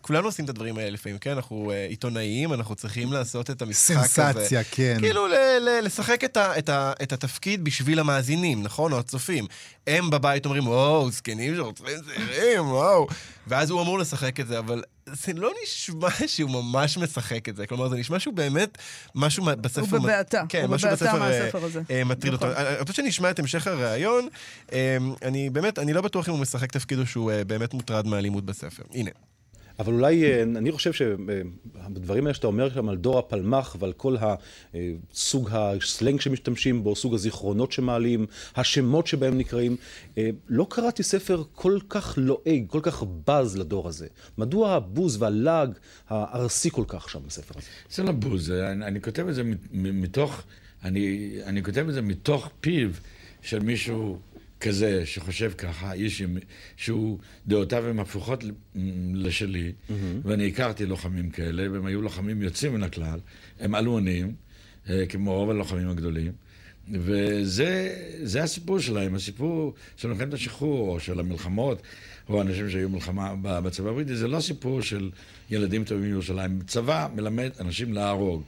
E: כולנו עושים את הדברים האלה לפעמים, כן? אנחנו אה, עיתונאים, אנחנו צריכים לעשות את המשחק הזה.
A: סנסציה, כן.
E: כאילו ל- ל- לשחק את, ה- את, ה- את התפקיד בשביל המאזינים, נכון? או הצופים. הם בבית אומרים, וואו, זקנים שרוצחים צעירים, וואו. ואז הוא אמור לשחק את זה, אבל זה לא נשמע שהוא ממש משחק את זה. כלומר, זה נשמע שהוא באמת משהו מה- בספר...
B: הוא בבעתה,
E: כן,
B: הוא
E: משהו
B: בבעתה
E: בספר אה,
B: מהספר הזה.
E: אה, מטריד אותו.
B: נכון.
E: אני רוצה שנשמע את המשך הראיון. אה, אני באמת, אני לא בטוח אם הוא משחק תפקיד או שהוא אה, באמת מוטרד מאלימות בספר. הנה.
F: אבל אולי, אה, אני חושב שהדברים האלה שאתה אומר שם על דור הפלמ"ח ועל כל הסוג הסלנג שמשתמשים בו, סוג הזיכרונות שמעלים, השמות שבהם נקראים, אה, לא קראתי ספר כל כך לועג, כל כך בז לדור הזה. מדוע הבוז והלעג הארסי כל כך שם בספר הזה?
G: זה לא בוז, אני, אני כותב את זה מתוך, אני, אני כותב את זה מתוך פיו של מישהו כזה שחושב ככה, איש שהוא, דעותיו הן הפוכות לשלי, ואני הכרתי לוחמים כאלה, והם היו לוחמים יוצאים מן הכלל, הם אלמונים, אה, כמו רוב הלוחמים הגדולים. וזה זה הסיפור שלהם, הסיפור של מלחמת השחרור, או של המלחמות, או אנשים שהיו מלחמה בצבא הבריטי, זה לא סיפור של ילדים טובים מירושלים. צבא מלמד אנשים להרוג,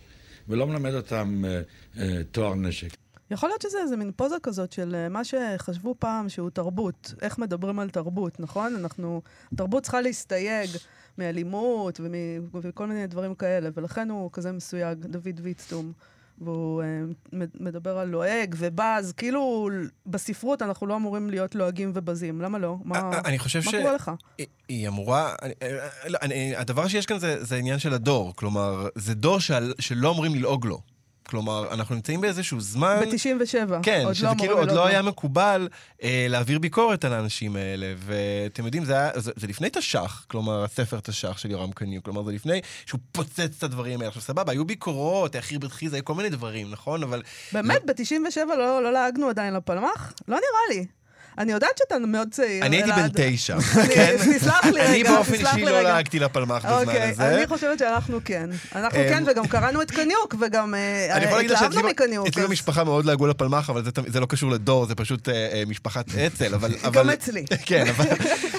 G: ולא מלמד אותם אה, אה, תואר נשק.
B: יכול להיות שזה איזה מין פוזה כזאת של אה, מה שחשבו פעם שהוא תרבות, איך מדברים על תרבות, נכון? אנחנו, תרבות צריכה להסתייג מאלימות ומ- וכל מיני דברים כאלה, ולכן הוא כזה מסויג, דוד ויצטום. והוא אה, מד- מדבר על לועג ובז, כאילו בספרות אנחנו לא אמורים להיות לועגים ובזים, למה לא? מה,
E: אה, אני חושב
B: מה
E: ש...
B: קורה לך?
E: היא- היא אמורה... אני- אה, לא, אני- הדבר שיש כאן זה זה העניין של הדור. כלומר, זה דור של- שלא אמורים ללעוג לו. כלומר, אנחנו נמצאים באיזשהו זמן...
B: ב-97.
E: כן,
B: עוד
E: שזה
B: לא
E: כאילו עוד לא
B: ללעוג
E: היה. מקובל אה, להעביר ביקורת על האנשים האלה. ואתם יודעים, זה, היה, זה, זה לפני תש"ח, כלומר, הספר תש"ח של יורם קניוק. כלומר, זה לפני שהוא פוצץ את הדברים האלה. עכשיו, סבבה, היו ביקורות, החיר בדחיזה, היו כל מיני דברים, נכון? אבל...
B: באמת? ב-97 לא, לא לעגנו עדיין לפלמ"ח? לא נראה לי. אני יודעת שאתה מאוד צעיר,
E: אני הייתי בן. תשע.
B: אני-
E: כן?
B: תסלח לי
E: אני
B: רגע,
E: באופן
B: תסלח
E: אישי לא. לעגתי לפלמ"ח בזמן
B: אוקיי,
E: הזה.
B: אני חושבת שאנחנו כן. אנחנו
E: אמ,
B: כן, וגם קראנו את קניוק, וגם אה,
E: אני
B: התלהבנו מקניוק.
E: אצלי במשפחה מאוד לעגו לפלמ"ח, אבל זה לא קשור לדור, זה פשוט אה, אה, משפחת אצ"ל.
B: גם אצלי.
E: כן,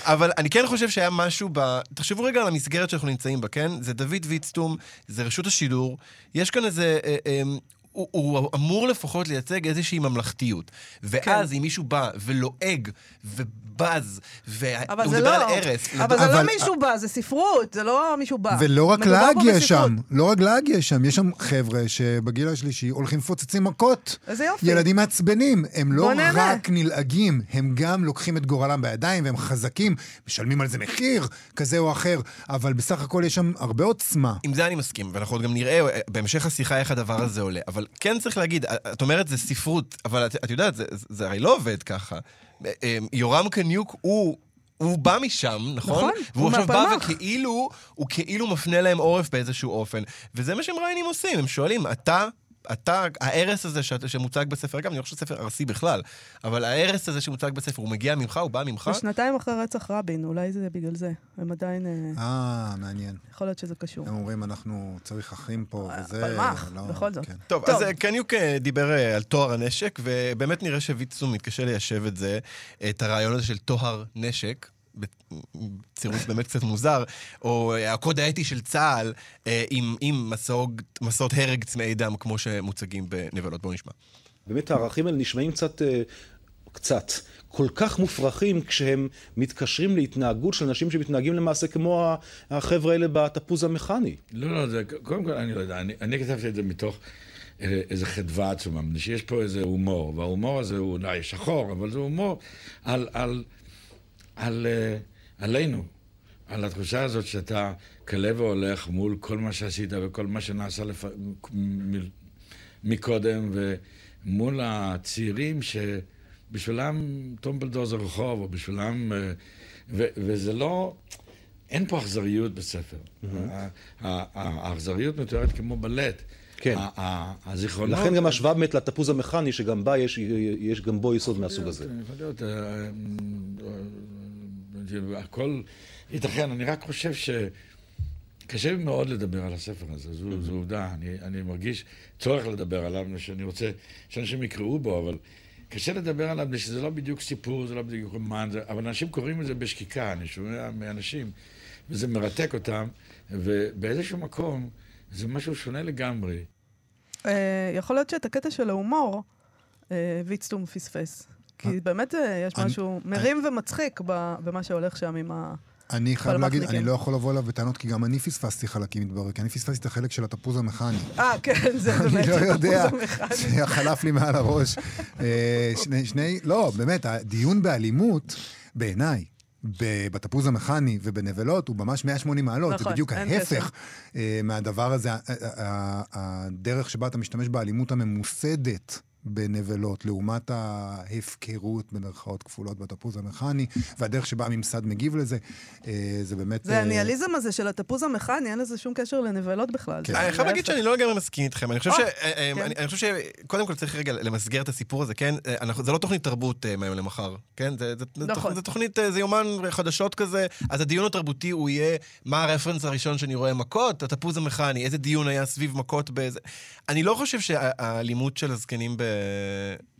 E: אבל אני כן חושב שהיה משהו ב... תחשבו רגע על המסגרת שאנחנו נמצאים בה, כן? זה דוד ויצטום, זה רשות השידור, יש כאן איזה... הוא, הוא אמור לפחות לייצג איזושהי ממלכתיות. ואז
B: כן.
E: אם מישהו בא ולועג ובז, והוא
B: זה
E: מדבר
B: לא,
E: על ארס,
B: אבל זה
A: אבל-
B: לא מישהו בא, זה ספרות, זה לא מישהו בא.
A: ולא רק
B: פה
A: יש. שם, לא רק לעג יש שם, יש שם חבר'ה שבגיל השלישי הולכים מפוצצים מכות.
B: איזה יופי.
A: ילדים מעצבנים, הם לא. רק נלעגים, הם גם לוקחים את גורלם בידיים והם חזקים, משלמים על זה מחיר כזה או אחר, אבל בסך הכל יש שם הרבה עוצמה.
E: עם זה אני מסכים, ואנחנו עוד גם נראה אה, בהמשך השיחה איך הדבר הזה עולה. אבל כן צריך להגיד, את אומרת זה ספרות, אבל את, את יודעת, זה, זה הרי לא עובד ככה. אה, יורם קניוק הוא... הוא בא משם, נכון?
B: נכון,
E: והוא
B: הוא
E: עכשיו בא
B: מהפלמ"ח.
E: וכאילו, הוא כאילו מפנה להם עורף באיזשהו אופן. וזה מה שמראיינים עושים, הם שואלים, אתה, אתה, ההרס הזה שאת- שמוצג בספר, אגב, אני לא חושב שזה ספר ארסי בכלל, אבל ההרס הזה שמוצג בספר, הוא מגיע ממך, הוא בא ממך?
B: שנתיים אחרי רצח רבין, אולי זה בגלל זה. הם עדיין... אה,
A: אה, מעניין.
B: יכול להיות שזה קשור.
A: הם אומרים, אנחנו צריך אחים פה, וזה...
B: פלמ"ח,
A: לא-
B: בכל זאת.
A: כן.
E: טוב,
B: טוב.
E: אז אה, קניוק אה, דיבר אה, על טוהר הנשק, ובאמת נראה שוויצו מתקשה ליישב את זה, את הרעיון הזה של טוהר נשק. בצירוף באמת קצת מוזר, או אה, הקוד האתי של צה"ל אה, עם, עם מסוג, מסעות הרג צמאי דם כמו שמוצגים בנבלות. בואו נשמע.
F: באמת הערכים האלה נשמעים קצת, אה, קצת, כל כך מופרכים כשהם מתקשרים להתנהגות של אנשים שמתנהגים למעשה כמו החבר'ה האלה בתפוז המכני.
G: לא, לא, זה, קודם כל, אני לא יודע, אני, אני כתבתי את זה מתוך איזו חדווה עצומה, מפני שיש פה איזה הומור, וההומור הזה הוא אולי שחור, אבל זה הומור על, על, על, אה, עלינו, על התחושה הזאת שאתה כלה והולך מול כל מה שעשית וכל מה שנעשה לפ... מ- מקודם, ומול הצעירים שבשבילם טומבלדור זה רחוב, או בשבילם... אה, ו, וזה לא... אין פה אכזריות בספר. ה- האכזריות מתוארת כמו בלט.
F: כן.
G: הזיכרונות...
F: לכן גם השוואה באמת לתפוז המכני, שגם בה יש, יש גם בו יסוד מהסוג הזה.
G: יכול להיות, אה, הכל ייתכן, אני רק חושב ש... קשה לי מאוד לדבר על הספר הזה, זו, זו עובדה. אני, אני מרגיש צורך לדבר עליו, שאני רוצה שאנשים יקראו בו, אבל קשה לדבר עליו, מפני שזה לא בדיוק סיפור, זה לא בדיוק רומן, זה, אבל אנשים קוראים את זה בשקיקה, אני שומע מאנשים, וזה מרתק אותם, ובאיזשהו מקום זה משהו שונה לגמרי.
B: אה, יכול להיות שאת הקטע של ההומור, אה, ויצטום פספס. כי באמת אה, יש
A: אני-
B: משהו מרים ומצחיק במה שהולך שם עם ה...
A: אני חייב
B: פלמ"חניקים.
A: להגיד, אני לא יכול לבוא אליו בטענות, כי גם אני פספסתי חלקים, מתברר, כי אני פספסתי את החלק של התפוז המכני.
B: אה, כן, זה באמת
A: אני לא יודע,
B: התפוז המכני.
A: זה חלף לי מעל הראש. אה, שני, שני, לא, באמת, הדיון באלימות, בעיניי, בתפוז המכני ובנבלות הוא ממש 180 מעלות, זה
B: נכון,
A: בדיוק ההפך אה, מהדבר הזה, הדרך שבה אתה משתמש באלימות הממוסדת. בנבלות, לעומת ההפקרות במרכאות כפולות בתפוז המכני, והדרך שבה הממסד מגיב לזה, אה, זה באמת...
B: זה
A: אה,
B: הניהליזם הזה של התפוז המכני, אין לזה שום קשר לנבלות בכלל.
A: כן.
E: אני חייב להגיד. שאני לא לגמרי מסכים איתכם. אני חושב
B: או,
E: ש... אה,
B: כן.
E: אני חושב שקודם כל צריך רגע למסגר את הסיפור הזה, כן? זה לא תוכנית תרבות מהיום למחר, כן? זה-
B: נכון.
E: תוכנית, זה יומן חדשות כזה, אז הדיון התרבותי הוא יהיה מה הרפרנס הראשון שאני רואה מכות, התפוז המכני, איזה דיון היה סביב מכות באיזה... אני לא חושב שהאלימות של הזקנים ב...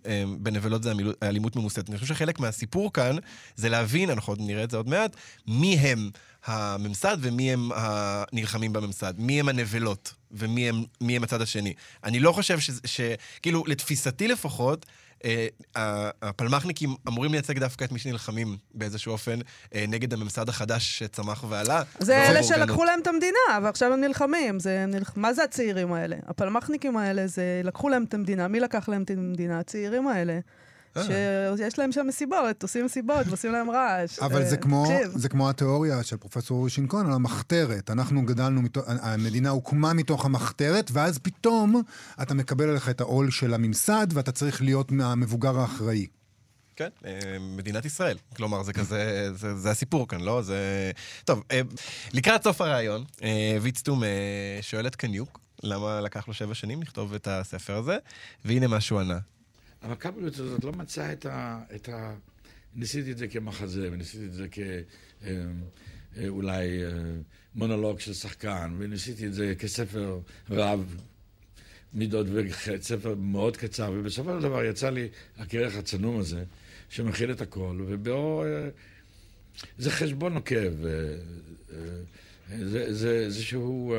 E: אה, בנבלות זה אלימות ממוסדת. אני חושב שחלק מהסיפור כאן זה להבין, אנחנו עוד נראה את זה עוד מעט, מי הם הממסד ומי הם הנלחמים בממסד. מי הם הנבלות ומי הם, הם הצד השני. אני לא חושב ש... כאילו, לתפיסתי לפחות, אה, הפלמ"חניקים אמורים לייצג דווקא את מי שנלחמים באיזשהו אופן אה, נגד הממסד החדש שצמח ועלה.
B: זה אלה. שלקחו להם את המדינה, ועכשיו הם נלחמים. זה נלח... מה זה הצעירים האלה? הפלמ"חניקים האלה, זה לקחו להם את המדינה. מי לקח להם את המדינה? הצעירים האלה.
E: אה.
B: שיש להם שם מסיבות, עושים מסיבות ועושים להם רעש.
A: אבל
B: אה,
A: זה כמו. זה כמו התיאוריה של פרופסור אורי שינקון על המחתרת. אנחנו גדלנו, המדינה הוקמה מתוך המחתרת, ואז פתאום אתה מקבל עליך את העול של הממסד, ואתה צריך להיות המבוגר האחראי.
E: כן, אה, מדינת ישראל. כלומר, זה כזה, זה, זה הסיפור כאן, לא? זה... טוב, לקראת סוף הראיון, אה, ויצטום שואל את קניוק, למה לקח לו שבע שנים לכתוב את הספר הזה, והנה מה שהוא ענה.
G: הקפלוץ הזאת לא מצאה את, ה, את, ה, ניסיתי את זה כמחזה, וניסיתי את זה כאולי מונולוג של שחקן, וניסיתי את זה כספר רב מידות וספר מאוד קצר, ובסופו של דבר יצא לי הכרך הצנום הזה, שמכיל את הכל, ובו... זה חשבון נוקב. זה, זה, זה שהוא...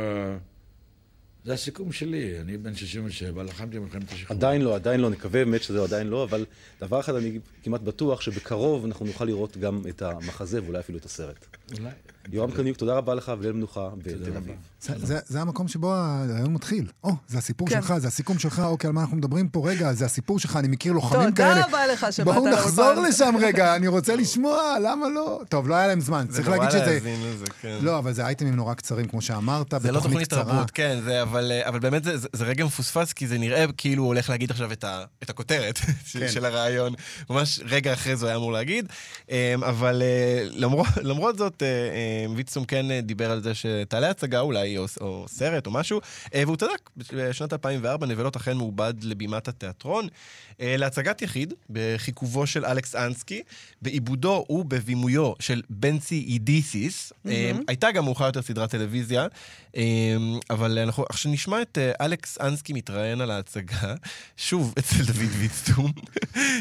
G: זה הסיכום שלי, אני בן 67, לחמתי במלחמת השחרור.
F: עדיין לא, עדיין לא, נקווה באמת שזה עדיין לא, אבל דבר אחד אני כמעט בטוח, שבקרוב אנחנו נוכל לראות גם את המחזה ואולי אפילו את הסרט.
G: אולי.
F: יורם קניוק, תודה רבה לך וליל מנוחה בתל אביב.
A: זה, זה המקום שבו הרעיון מתחיל. או, זה הסיפור
B: כן.
A: שלך, זה הסיכום שלך, אוקיי, על מה אנחנו מדברים פה? רגע, זה הסיפור שלך, אני מכיר לוחמים
B: תודה
A: כאלה.
B: רבה לך שבאת
A: בואו נחזור. לשם רגע, אני רוצה לשמוע, למה לא? טוב, לא היה להם זמן, צריך להגיד
E: זה נורא
A: שזה...
E: להאזין לזה, כן.
A: לא, אבל זה אייטמים נורא קצרים, כמו שאמרת,
E: זה לא
A: בתוכנית
E: תוכנית
A: קצרה.
E: תרבות, כן, זה, אבל, אבל באמת זה, זה, זה רגע מפוספס, כי זה נראה כאילו הוא הולך להגיד עכשיו את, ה, את הכותרת
A: כן.
E: של הרעיון. ממש רגע אחרי זה הוא היה אמור להגיד. אמ, אבל אה, למרות, למרות זאת, אה, אה, ויצטום כן אה, דיבר על זה שתעלה הצגה אולי, או, או סרט או משהו, אה, והוא צדק. בשנת 2004 נבלות אכן מעובד לבימת התיאטרון. אה, להצגת יחיד, בחיכובו של אלכס אנסקי, בעיבודו ובבימויו של בנצי אידיסיס. אה, הייתה גם מאוחר יותר סדרת טלוויזיה, אה, אבל אנחנו עכשיו נשמע את אה, אלכס אנסקי מתראיין על ההצגה, שוב אצל דוד ויצטום.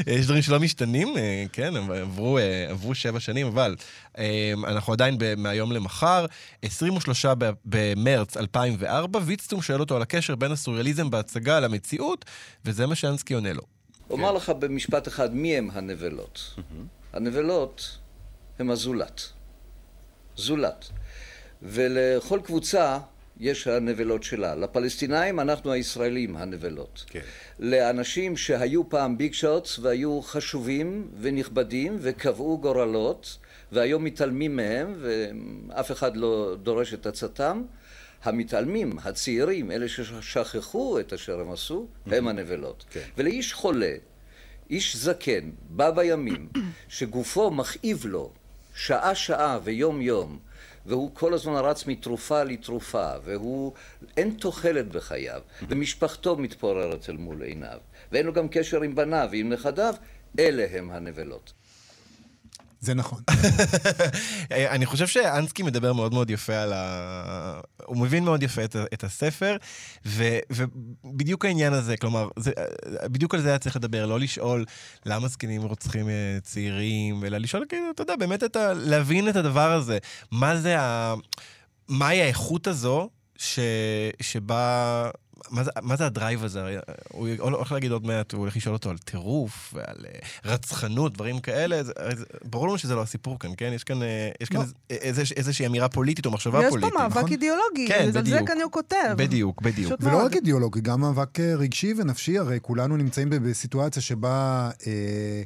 E: יש דברים שלא משתנים, אה, כן, עברו, אה, עברו שבע שנים, אבל אה, אנחנו עדיין ב- מהיום למחר, 23 ב- במרץ 2004, ויצטום שואל אותו על הקשר בין הסוריאליזם בהצגה למציאות, וזה מה שאנסקי עונה לו.
H: אומר לך במשפט אחד מי הם הנבלות. הנבלות הם הזולת. זולת. ולכל קבוצה יש הנבלות שלה. לפלסטינאים אנחנו הישראלים הנבלות.
F: כן.
H: לאנשים שהיו פעם ביג שוטס והיו חשובים ונכבדים וקבעו גורלות והיום מתעלמים מהם ואף אחד לא דורש את עצתם, המתעלמים, הצעירים, אלה ששכחו את אשר הם עשו, הם הנבלות.
F: כן.
H: ולאיש חולה, איש זקן, בא בימים, שגופו מכאיב לו שעה-שעה ויום-יום, והוא כל הזמן רץ מתרופה לתרופה, והוא, אין תוחלת בחייו, ומשפחתו מתפוררת אל מול עיניו, ואין לו גם קשר עם בניו ועם נכדיו, אלה הם הנבלות.
A: זה נכון.
E: אני חושב שאנסקי מדבר מאוד מאוד יפה על ה... הוא מבין מאוד יפה את, את הספר, ו, ובדיוק העניין הזה, כלומר, זה, בדיוק על זה היה צריך לדבר, לא לשאול למה זקנים רוצחים אה, צעירים, אלא לשאול, כאילו, אתה יודע, באמת את ה... להבין את הדבר הזה. מה זה ה... מהי האיכות הזו ש... שבה... מה זה, מה זה הדרייב הזה? הרי הוא הולך להגיד עוד מעט, הוא הולך לשאול אותו על טירוף ועל אה, רצחנות, דברים כאלה. זה, ברור לנו שזה לא הסיפור כאן, כן? יש כאן, אה, יש כאן
A: לא.
E: איז, איזוש, איזושהי אמירה פוליטית או מחשבה
B: יש
E: פוליטית.
B: פה מאבק
A: נכון?
B: אידיאולוגי,
E: כן,
B: על זה. כאן הוא כותב.
E: בדיוק, בדיוק.
A: ולא
B: מאוד.
A: רק אידיאולוגי, גם מאבק אה, רגשי ונפשי, הרי כולנו נמצאים בסיטואציה שבה אה,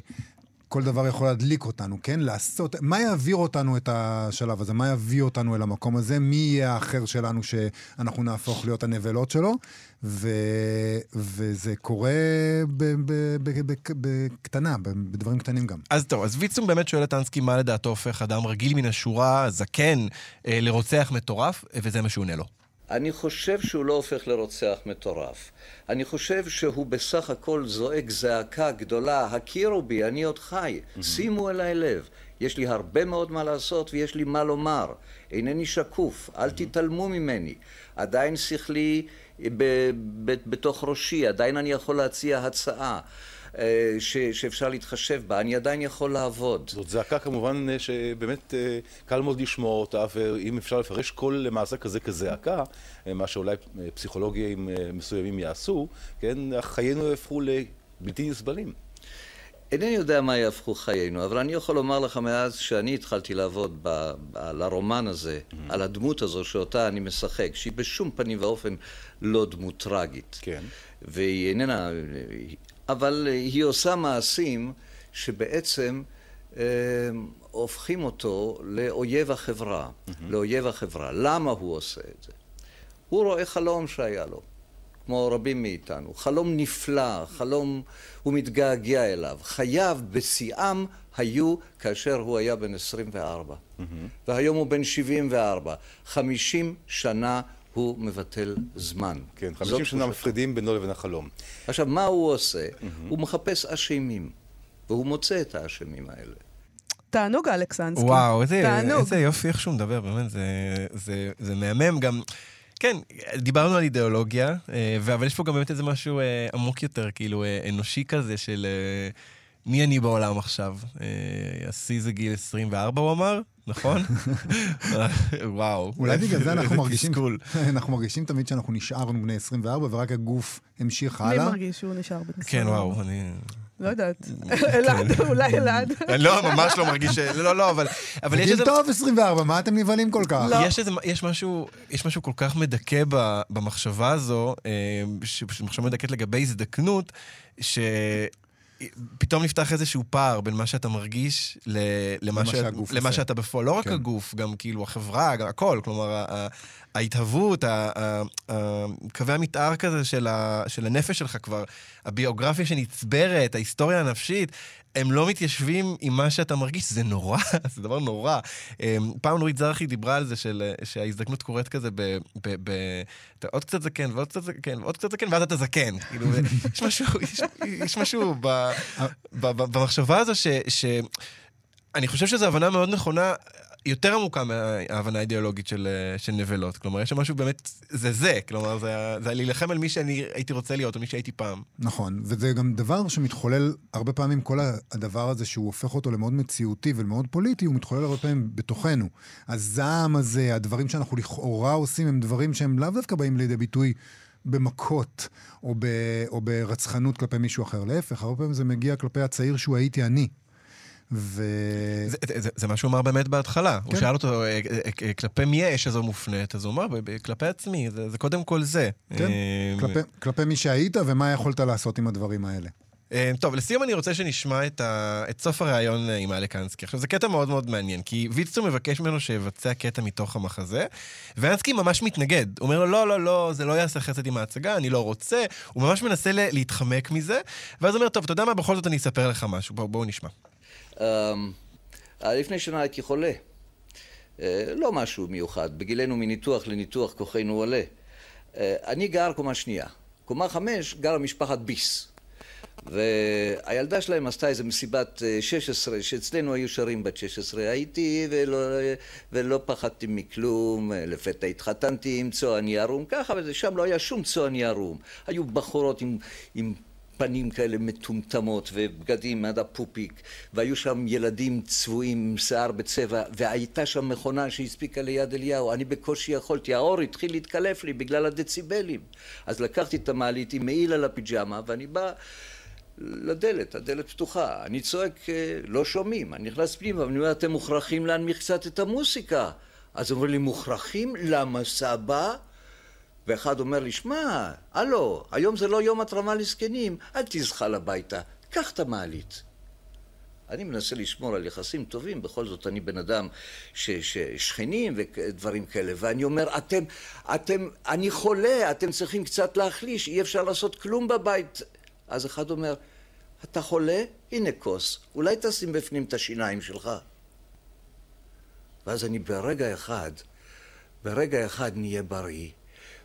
A: כל דבר יכול להדליק אותנו, כן? לעשות, מה יעביר אותנו את השלב הזה? מה יביא אותנו אל המקום הזה? מי יהיה האחר שלנו שאנחנו נהפוך להיות הנבלות שלו? ו, וזה קורה ב, ב, ב, ב, בקטנה, ב- בדברים קטנים גם.
E: אז טוב, אז ויצום באמת שואל את אנסקי מה לדעתו הופך אדם רגיל מן השורה, זקן, אה, לרוצח מטורף, וזה מה שהוא עונה לו.
H: אני חושב שהוא לא הופך לרוצח מטורף. אני חושב שהוא בסך הכל זועק זעקה גדולה, הכירו בי, אני עוד חי, שימו אליי לב. יש לי הרבה מאוד מה לעשות ויש לי מה לומר. אינני שקוף, אל תתעלמו ממני. עדיין שכלי ב- ב- בתוך ראשי, עדיין אני יכול להציע הצעה. אה, ש, שאפשר להתחשב בה, אני עדיין יכול לעבוד.
F: זאת זעקה כמובן אה, שבאמת אה, קל מאוד לשמוע אותה, ואם אפשר לפרש כל מעשה כזה כזעקה, מה שאולי פסיכולוגים מסוימים יעשו, כן, חיינו יהפכו לבלתי נסבלים.
H: אינני יודע מה יהפכו חיינו, אבל אני יכול לומר לך מאז שאני התחלתי לעבוד ב, ב, על הרומן הזה, mm-hmm. על הדמות הזו שאותה אני משחק, שהיא בשום פנים ואופן לא דמות טרגית.
F: כן.
H: והיא איננה... אבל היא עושה מעשים שבעצם אה, הופכים אותו לאויב החברה, mm-hmm. לאויב החברה. למה הוא עושה את זה? הוא רואה חלום שהיה לו. כמו רבים מאיתנו. חלום נפלא, חלום, הוא מתגעגע אליו. חייו בשיאם היו כאשר הוא היה בן 24. Mm-hmm. והיום הוא בן 74. 50 שנה הוא מבטל זמן.
F: כן,
H: זאת
F: 50 שנה. מפרידים בינו לבין החלום.
H: עכשיו, מה הוא עושה? הוא מחפש אשמים, והוא מוצא את האשמים האלה.
B: תענוג אלכסנסקי.
E: וואו, איזה,
B: תענוג.
E: איזה יופי איך שהוא מדבר, באמת, זה, זה, זה מהמם גם. כן, דיברנו על אידיאולוגיה, אה, אבל יש פה גם באמת איזה משהו אה, עמוק יותר, כאילו אה, אנושי כזה של מי אני בעולם עכשיו. השיא זה גיל 24, הוא אמר, נכון? וואו.
A: אולי בגלל זה אנחנו מרגישים. אנחנו מרגישים תמיד שאנחנו נשארנו בני 24 ורק הגוף המשיך
B: מי
A: הלאה.
B: מרגיש שהוא נשאר בן
E: כן,
B: 24?
E: וואו, אני...
B: לא יודעת. אלעד, אולי אלעד.
E: לא, ממש לא מרגיש ש... לא, לא, אבל... אבל יש
A: גיל
E: איזה...
A: טוב 24, מה אתם נבהלים כל כך?
B: לא.
E: יש, איזה, יש, משהו, יש משהו כל כך מדכא ב, במחשבה הזו, אה, ש- שמחשבה מדכאת לגבי הזדקנות, שפתאום נפתח איזשהו פער בין מה שאתה מרגיש ל, למה,
A: שהגוף
E: למה
A: עושה.
E: שאתה בפועל. לא רק
A: כן.
E: הגוף, גם כאילו החברה, גם הכל. כלומר, ההתהוות, קווי המתאר כזה של, ה, של הנפש שלך כבר, הביוגרפיה שנצברת, ההיסטוריה הנפשית, הם לא מתיישבים עם מה שאתה מרגיש, זה נורא, זה דבר נורא. אמ, פעם נורית זרחי דיברה על זה של, שההזדקנות קורית כזה ב... ב, ב אתה עוד קצת זקן, ועוד קצת זקן, ועוד קצת זקן, ואז אתה זקן. כאילו, יש משהו, יש, יש משהו ב, ב, ב, במחשבה הזו ש, ש... אני חושב שזו הבנה מאוד נכונה, יותר עמוקה מההבנה האידיאולוגית של, אה, של נבלות. כלומר, יש שם משהו באמת, זה זה. כלומר, זה, זה להילחם על מי שאני הייתי רוצה להיות, או מי שהייתי פעם.
A: נכון, וזה גם דבר שמתחולל הרבה פעמים, כל הדבר הזה שהוא הופך אותו למאוד מציאותי ולמאוד פוליטי, הוא מתחולל הרבה פעמים בתוכנו. הזעם הזה, הדברים שאנחנו לכאורה עושים, הם דברים שהם לאו דווקא באים לידי ביטוי במכות או, ב, או ברצחנות כלפי מישהו אחר. להפך, הרבה פעמים זה מגיע כלפי הצעיר שהוא הייתי אני. ו...
E: זה, זה, זה מה שהוא אמר באמת בהתחלה. הוא
A: כן.
E: שאל אותו, אה, אה, אה, כלפי מי האש הזו מופנית? אז הוא אמר, "ב- ב- כלפי עצמי, זה, זה קודם כל זה.
A: כן, כלפי, כלפי מי שהיית ומה יכולת לעשות עם הדברים האלה.
E: טוב, לסיום אני רוצה שנשמע את, ה... את סוף הריאיון עם אלק אנסקי. עכשיו, זה קטע מאוד מאוד מעניין, כי ויצטו מבקש ממנו שיבצע קטע מתוך המחזה, ואנסקי ממש מתנגד. הוא אומר לו, לא, לא, לא, זה לא יעשה חסד עם ההצגה, אני לא רוצה. הוא ממש מנסה להתחמק מזה, ואז הוא אומר, טוב, אתה יודע מה, בכל זאת אני אספר לך משהו, בואו בוא נשמע.
H: אמ, לפני שנה הייתי חולה. אה, לא משהו מיוחד. בגילנו מניתוח לניתוח כוחנו עולה. אה, אני גר קומה שנייה. קומה חמש גרה משפחת ביס. והילדה שלהם עשתה איזה מסיבת אה, 16, שאצלנו היו שרים בת 16. הייתי ולא, ולא פחדתי מכלום, אה, לפתע התחתנתי עם צועני ערום, ככה, ושם לא היה שום צועני ערום. היו בחורות עם, עם פנים כאלה מטומטמות ובגדים עד הפופיק, והיו שם ילדים צבועים עם שיער בצבע, והייתה שם מכונה שהספיקה ליד אליהו. אני בקושי יכולתי, האור התחיל להתקלף לי בגלל הדציבלים. אז לקחתי את המעלית עם מעיל על הפיג'מה, ואני בא... לדלת, הדלת פתוחה. אני צועק, אה, לא שומעים. אני נכנס פנימה ואני אומר, אתם מוכרחים להנמיך קצת את המוסיקה. אז אומרים לי, מוכרחים? למה סבא? ואחד אומר לי, שמע, הלו, היום זה לא יום התרמה לזקנים, אל תזחל הביתה, קח את המעלית. אני מנסה לשמור על יחסים טובים, בכל זאת אני בן אדם ששכנים ודברים כאלה, ואני אומר, אתם, אתם, אני חולה, אתם צריכים קצת להחליש, אי אפשר לעשות כלום בבית. אז אחד אומר, אתה חולה? הנה כוס, אולי תשים בפנים את השיניים שלך. ואז אני ברגע אחד, ברגע אחד נהיה בריא,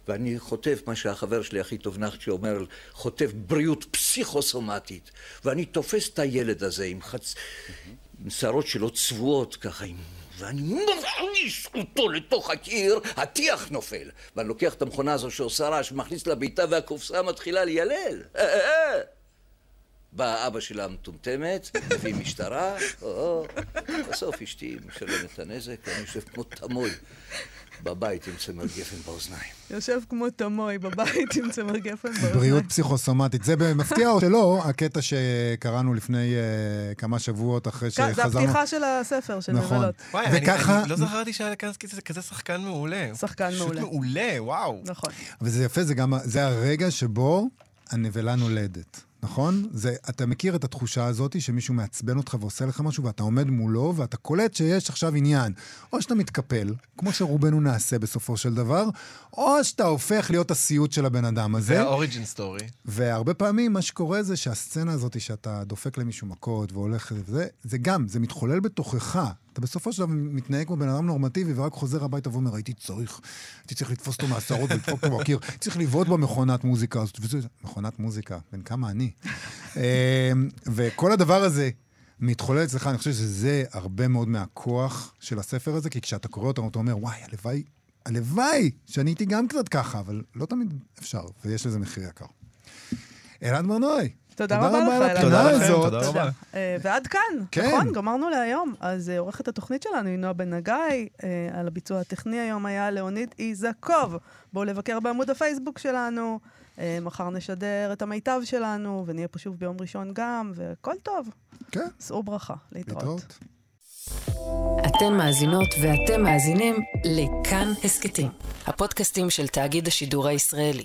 H: ואני חוטף מה שהחבר שלי הכי טוב נחצ'י אומר, חוטף בריאות פסיכוסומטית, ואני תופס את הילד הזה עם חצ... עם שערות שלו צבועות ככה, עם... ואני מכניס אותו לתוך הקיר, הטיח נופל. ואני לוקח את המכונה הזו שעושה רעש, מכניס לבעיטה והקופסה מתחילה ליילל. בא אבא שלה המטומטמת, מביא משטרה, בסוף אשתי משלמת את הנזק, ואני יושב כמו תמוי בבית עם צמר גפן באוזניים.
B: יושב כמו תמוי בבית עם צמר גפן באוזניים.
A: בריאות פסיכוסומטית. זה מפתיע או שלא, הקטע שקראנו לפני uh, כמה שבועות אחרי שחזרנו.
B: זה הפתיחה של הספר, של
A: נכון.
B: נבלות.
E: וואי,
A: וככה-
E: אני לא זכרתי אנסקי זה כזה שחקן מעולה.
B: שחקן
E: פשוט
B: מעולה.
E: מעולה, וואו.
B: נכון.
A: וזה יפה, זה גם, זה הרגע שבו הנבלה נולדת, נכון? זה, אתה מכיר את התחושה הזאת שמישהו מעצבן אותך ועושה לך משהו ואתה עומד מולו ואתה קולט שיש עכשיו עניין. או שאתה מתקפל, כמו שרובנו נעשה בסופו של דבר, או שאתה הופך להיות הסיוט של הבן אדם הזה.
E: זה האוריג'ין סטורי.
A: והרבה פעמים מה שקורה זה שהסצנה הזאת שאתה דופק למישהו מכות והולך וזה, זה גם, זה מתחולל בתוכך. אתה בסופו של דבר מתנהג כמו בן אדם נורמטיבי ורק חוזר הביתה ואומר, הייתי צריך, הייתי צריך לתפוס אותו מהשערות ולדפוק אותו בקיר, צריך לבעוט במכונת מוזיקה הזאת. וזה, מכונת מוזיקה, בן כמה אני. אמ, וכל הדבר הזה מתחולל אצלך, אני חושב שזה הרבה מאוד מהכוח של הספר הזה, כי כשאתה קורא אותו, אתה אומר, וואי, הלוואי, הלוואי שאני הייתי גם קצת ככה, אבל לא תמיד אפשר, ויש לזה מחיר יקר. אלעד ברנועי.
B: תודה רבה לך,
A: על
B: אלעד.
A: הפינה
E: תודה לכם,
A: הזאת.
E: תודה רבה.
B: אה, ועד כאן,
A: כן.
B: נכון? גמרנו להיום. אז אה, עורכת התוכנית שלנו היא נועה בן נגי, אה, על הביצוע הטכני היום היה ליאונית איזקוב. בואו לבקר בעמוד הפייסבוק שלנו, מחר נשדר את המיטב שלנו, ונהיה פה שוב ביום ראשון גם, והכל טוב.
A: כן,
B: שאו ברכה, להתראות.
A: להתראות.
I: אתן מאזינות ואתם מאזינים לכאן הסכתים, הפודקאסטים של תאגיד השידור הישראלי.